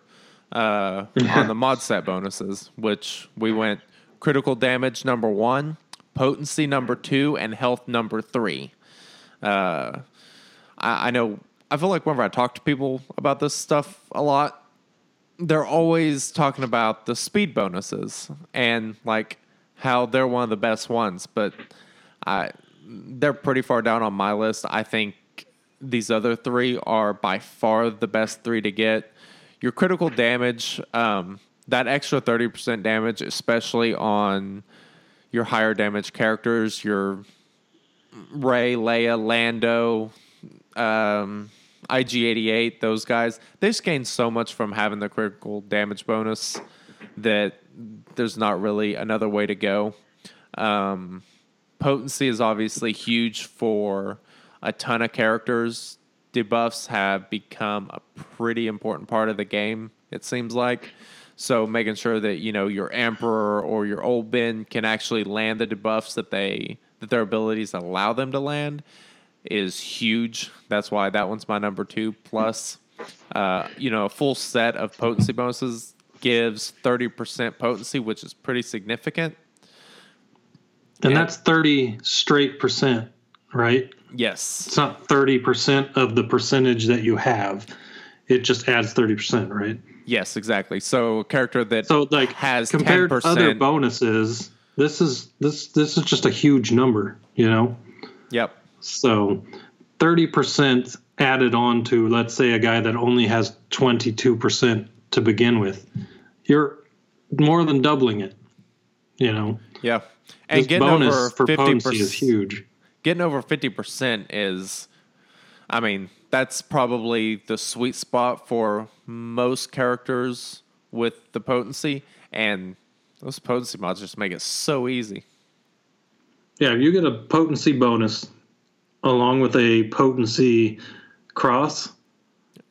uh, on the mod set bonuses, which we went critical damage number one, potency number two, and health number three. Uh, I, I know. I feel like whenever I talk to people about this stuff a lot, they're always talking about the speed bonuses and like how they're one of the best ones, but I they're pretty far down on my list. I think these other three are by far the best three to get. Your critical damage, um, that extra thirty percent damage, especially on your higher damage characters, your Rey, Leia, Lando, um, IG88, those guys, they just gain so much from having the critical damage bonus that there's not really another way to go. Um, potency is obviously huge for a ton of characters. Debuffs have become a pretty important part of the game, it seems like. So making sure that, you know, your Emperor or your Old Ben can actually land the debuffs that they that their abilities allow them to land is huge. That's why that one's my number two. Plus, uh, you know, a full set of potency bonuses gives 30% potency, which is pretty significant. And Yeah. that's 30 straight percent, right? Yes. It's not 30% of the percentage that you have. It just adds 30%, right? Yes, exactly. So a character that So like has compared 10%. to other bonuses, this is this this is just a huge number, you know? Yep. So 30% added on to let's say a guy that only has 22% to begin with. You're more than doubling it, you know? Yeah. And This getting bonus over for potency 50% is huge. Getting over 50% is I mean, that's probably the sweet spot for most characters with the potency and those potency mods just make it so easy. Yeah, if you get a potency bonus along with a potency cross,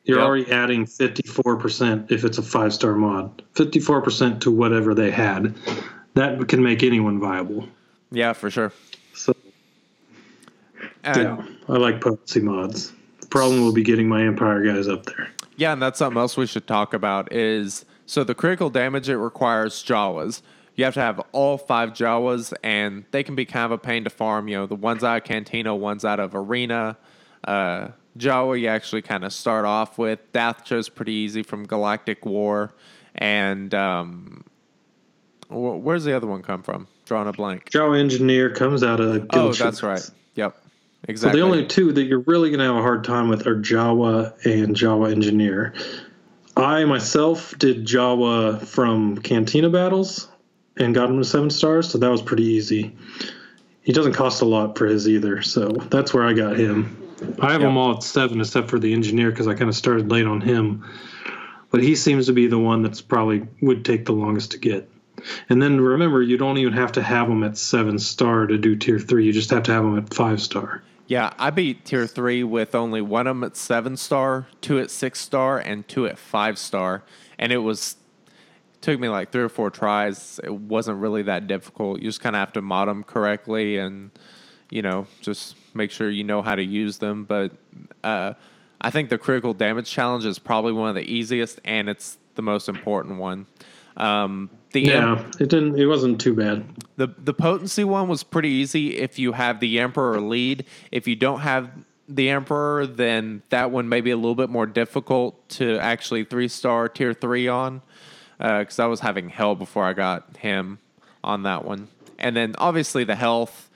you're Yep. already adding 54% if it's a five star mod. 54% to whatever they had. That can make anyone viable. Yeah, for sure. So, And yeah, I like potency mods. The problem will be getting my Empire guys up there. Yeah, and that's something else we should talk about is so the critical damage it requires Jawas. You have to have all five Jawas, and they can be kind of a pain to farm. You know, the ones out of Cantina, ones out of Arena. Uh, Jawa you actually kind of start off with. Dathcha's pretty easy from Galactic War, and um, wh- where's the other one come from? Drawing a blank. Jawa Engineer comes out of Guild Oh, that's right. Yep, So exactly. the only two that you're really going to have a hard time with are Jawa and Jawa Engineer. I myself did Jawa from Cantina battles and got him to seven stars, so that was pretty easy. He doesn't cost a lot for his either, so that's where I got him. I have Yep. them all at seven except for the engineer because I kind of started late on him. But he seems to be the one that's probably would take the longest to get. And then remember, you don't even have to have them at seven star to do tier three. You just have to have them at five star. Yeah, I beat tier three with only one of them at seven star, two at six star, and two at five star, and it was took me like three or four tries. It wasn't really that difficult. You just kind of have to mod them correctly, and you know, just make sure you know how to use them. But uh, I think the critical damage challenge is probably one of the easiest, and it's the most important one. Um, the Yeah, it didn't. It wasn't too bad. the the potency one was pretty easy if you have the emperor lead. If you don't have the emperor, then that one may be a little bit more difficult to actually three star tier three on. Because I was having hell before I got him on that one, and then obviously the health.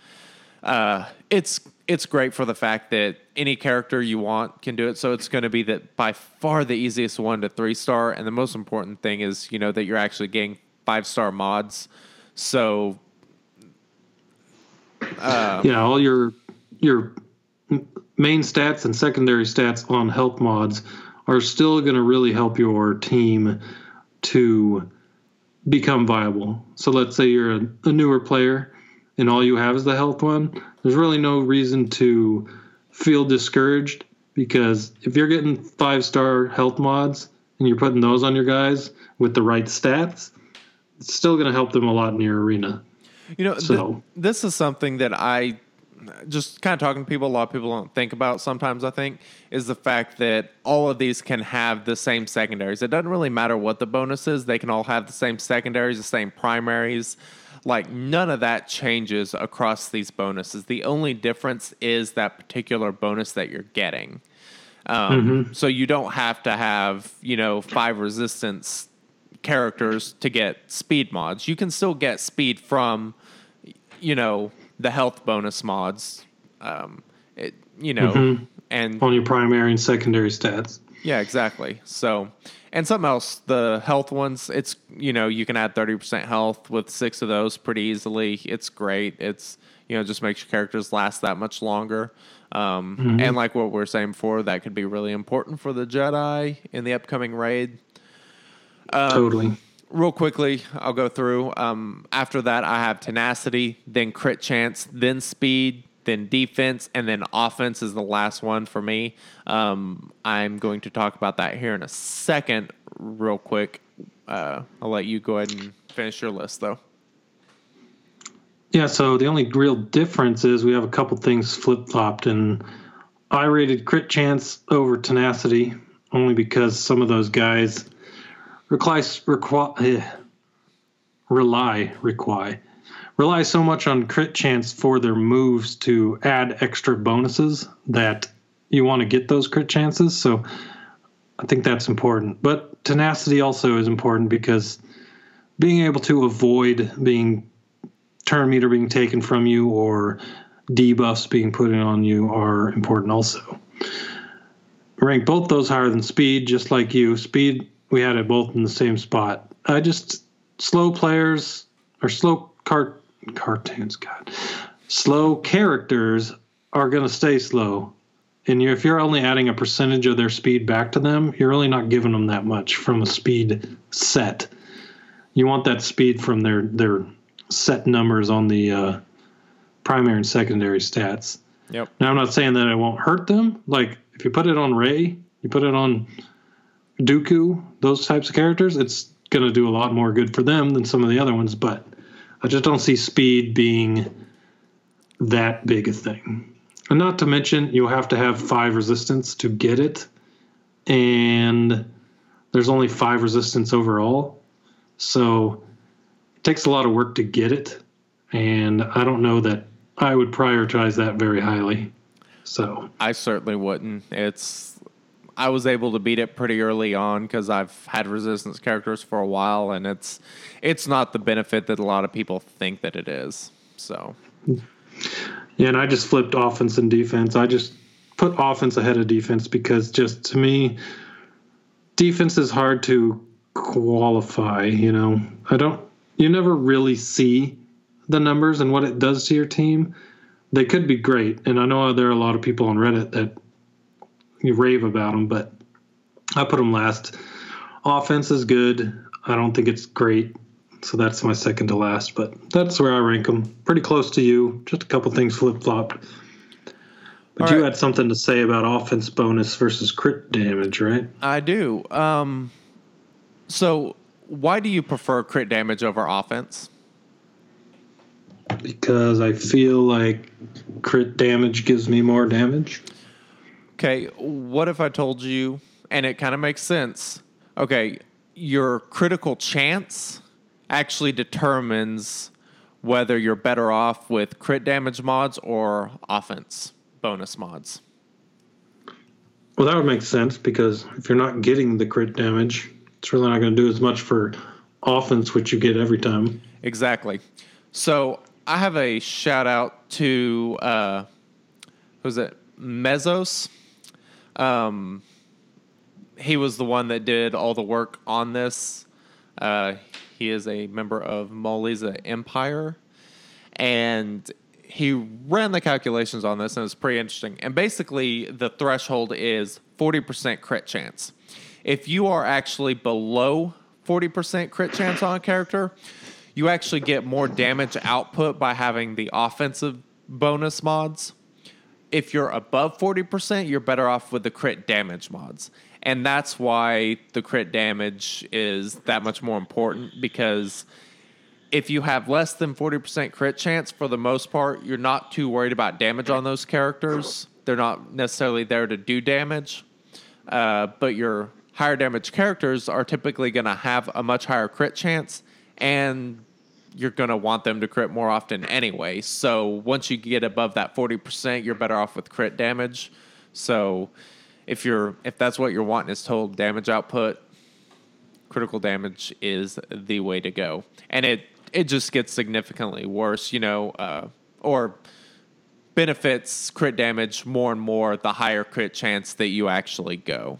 Uh, it's it's great for the fact that any character you want can do it. So it's going to be that by far the easiest one to three star, and the most important thing is you know that you're actually getting five star mods. So um, Yeah, all your your main stats and secondary stats on health mods are still going to really help your team to become viable. So let's say you're a, a newer player and all you have is the health one. There's really no reason to feel discouraged because if you're getting five star health mods and you're putting those on your guys with the right stats, it's still going to help them a lot in your arena. You know, th- So- this is something that I just kind of talking to people. A lot of people don't think about sometimes. I think is the fact that all of these can have the same secondaries. It doesn't really matter what the bonus is; they can all have the same secondaries, the same primaries. Like none of that changes across these bonuses. The only difference is that particular bonus that you're getting. Um, So you don't have to have you know five resistance characters to get speed mods. You can still get speed from, you know, the health bonus mods. Um, it, you know, and on your primary and secondary stats. yeah, exactly. So, and something else, the health ones, it's, you know, you can add 30% health with six of those pretty easily. It's great. It's, you know, just makes your characters last that much longer. Um, And like what we were saying before, that could be really important for the Jedi in the upcoming raid. Totally. real quickly, I'll go through. Um, after that, I have tenacity, then crit chance, then speed, then defense, and then offense is the last one for me. Um, I'm going to talk about that here in a second, real quick. Uh, I'll let you go ahead and finish your list, though. Yeah, so the only real difference is we have a couple things flip flopped, and I rated crit chance over tenacity only because some of those guys rely requi- eh, rely require rely so much on crit chance for their moves to add extra bonuses that you want to get those crit chances. So I think that's important. But tenacity also is important because being able to avoid being turn meter being taken from you or debuffs being put in on you are important also. Rank both those higher than speed, just like you. Speed, we had it both in the same spot. I just slow players or slow cart cartoons, God, slow characters are going to stay slow. And you're, if you're only adding a percentage of their speed back to them, you're really not giving them that much from a speed set. You want that speed from their their set numbers on the uh, primary and secondary stats. Yep. Now, I'm not saying that it won't hurt them. Like, if you put it on Rey, you put it on Dooku, those types of characters, it's going to do a lot more good for them than some of the other ones. But I just don't see speed being that big a thing. And not to mention, you'll have to have five resistance to get it. And there's only five resistance overall. So it takes a lot of work to get it. And I don't know that I would prioritize that very highly. So I certainly wouldn't. It's I was able to beat it pretty early on because I've had resistance characters for a while, and it's it's not the benefit that a lot of people think that it is. So yeah, and I just flipped offense and defense. I just put offense ahead of defense because just to me, defense is hard to qualify. You know, I don't. You never really see the numbers and what it does to your team. They could be great, and I know there are a lot of people on Reddit that you rave about them, but I put them last. Offense is good. I don't think it's great, so that's my second to last. But that's where I rank them. Pretty close to you. Just a couple things flip flopped. But All you right. had something to say about offense bonus versus crit damage, right? I do. Um, so why do you prefer crit damage over offense? Because I feel like crit damage gives me more damage. Okay, what if I told you, and it kind of makes sense? Okay, your critical chance actually determines whether you're better off with crit damage mods or offense bonus mods. Well, that would make sense because if you're not getting the crit damage, it's really not going to do as much for offense, which you get every time. Exactly. So I have a shout out to uh, who's it? Mezos. Um, he was the one that did all the work on this. Uh, he is a member of Molly's Empire, and he ran the calculations on this, and it's pretty interesting. And basically, the threshold is forty percent crit chance. If you are actually below forty percent crit chance on a character, you actually get more damage output by having the offensive bonus mods if you're above 40%, you're better off with the crit damage mods. And that's why the crit damage is that much more important because if you have less than 40% crit chance, for the most part, you're not too worried about damage on those characters. They're not necessarily there to do damage. Uh, but your higher damage characters are typically going to have a much higher crit chance and you're going to want them to crit more often anyway. So once you get above that 40%, you're better off with crit damage. So if you're if that's what you're wanting is total damage output, critical damage is the way to go. And it it just gets significantly worse, you know, uh, or benefits crit damage more and more the higher crit chance that you actually go.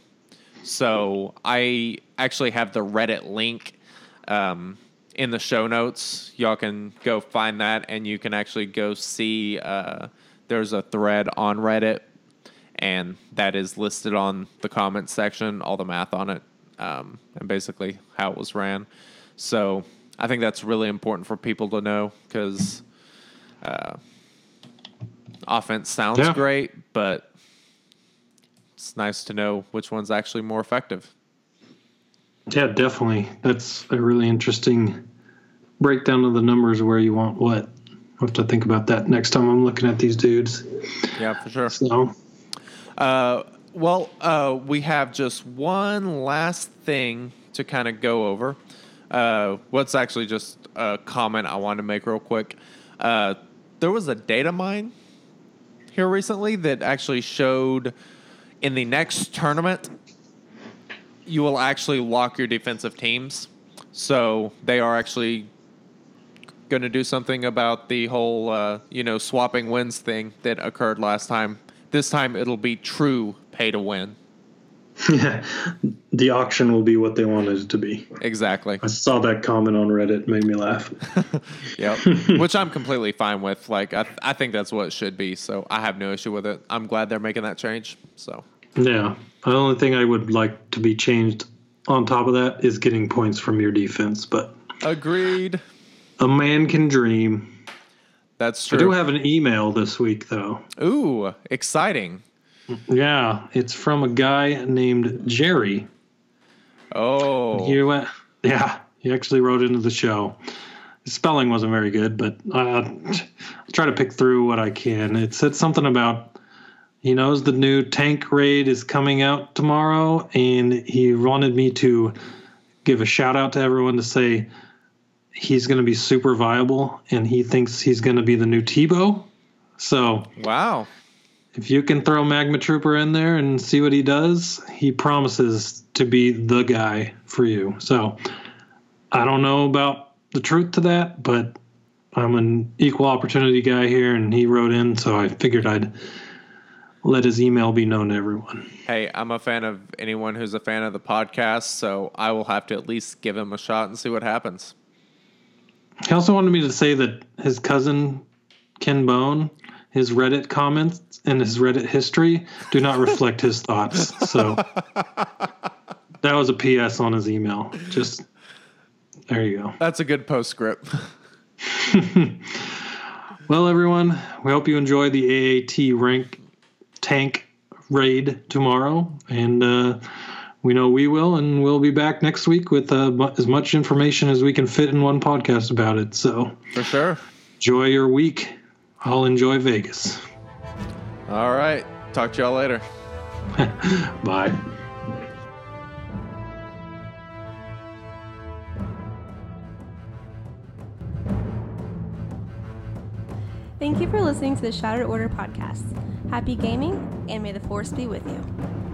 So I actually have the Reddit link um, in the show notes. Y'all can go find that, and you can actually go see. Uh, there's a thread on Reddit, and that is listed on the comments section, all the math on it, um, and basically how it was ran. So I think that's really important for people to know because uh, offense sounds Yeah. great, but it's nice to know which one's actually more effective. Yeah, definitely. That's a really interesting breakdown of the numbers where you want what. I'll have to think about that next time I'm looking at these dudes. Yeah, for sure. So, Uh, well, uh, we have just one last thing to kind of go over. Uh, what's actually just a comment I wanted to make real quick. Uh, there was a data mine here recently that actually showed in the next tournament, you will actually lock your defensive teams. So they are actually going to do something about the whole, uh, you know, swapping wins thing that occurred last time. This time it'll be true pay to win. yeah, the auction will be what they wanted it to be. Exactly. I saw that comment on Reddit, made me laugh. Yep. Which I'm completely fine with. Like, I, I think that's what it should be. So I have no issue with it. I'm glad they're making that change. So, Yeah, the only thing I would like to be changed on top of that is getting points from your defense. But agreed. a man can dream. That's true. I do have an email this week, though. Ooh, exciting. Yeah, it's from a guy named Jerry. Oh, He went, yeah, he actually wrote into the show. His spelling wasn't very good, but uh, I'll try to pick through what I can. It said something about he knows the new tank raid is coming out tomorrow, and he wanted me to give a shout out to everyone to say he's going to be super viable, and he thinks he's going to be the new Teebo. So wow. if you can throw Magma Trooper in there and see what he does, he promises to be the guy for you. So I don't know about the truth to that, but I'm an equal opportunity guy here, and he wrote in, so I figured I'd let his email be known to everyone. Hey, I'm a fan of anyone who's a fan of the podcast, so I will have to at least give him a shot and see what happens. He also wanted me to say that his cousin Ken Bone, his Reddit comments and his Reddit history do not reflect his thoughts. So that was a PS on his email. Just there you go. That's a good postscript. Well, everyone, we hope you enjoy the AAT rank tank raid tomorrow, and uh, we know we will, and we'll be back next week with uh, as much information as we can fit in one podcast about it. So For sure. enjoy your week. I'll enjoy Vegas. All right. Talk to y'all later. Bye. Thank you for listening to the Shattered Order podcast. Happy gaming, and may the Force be with you.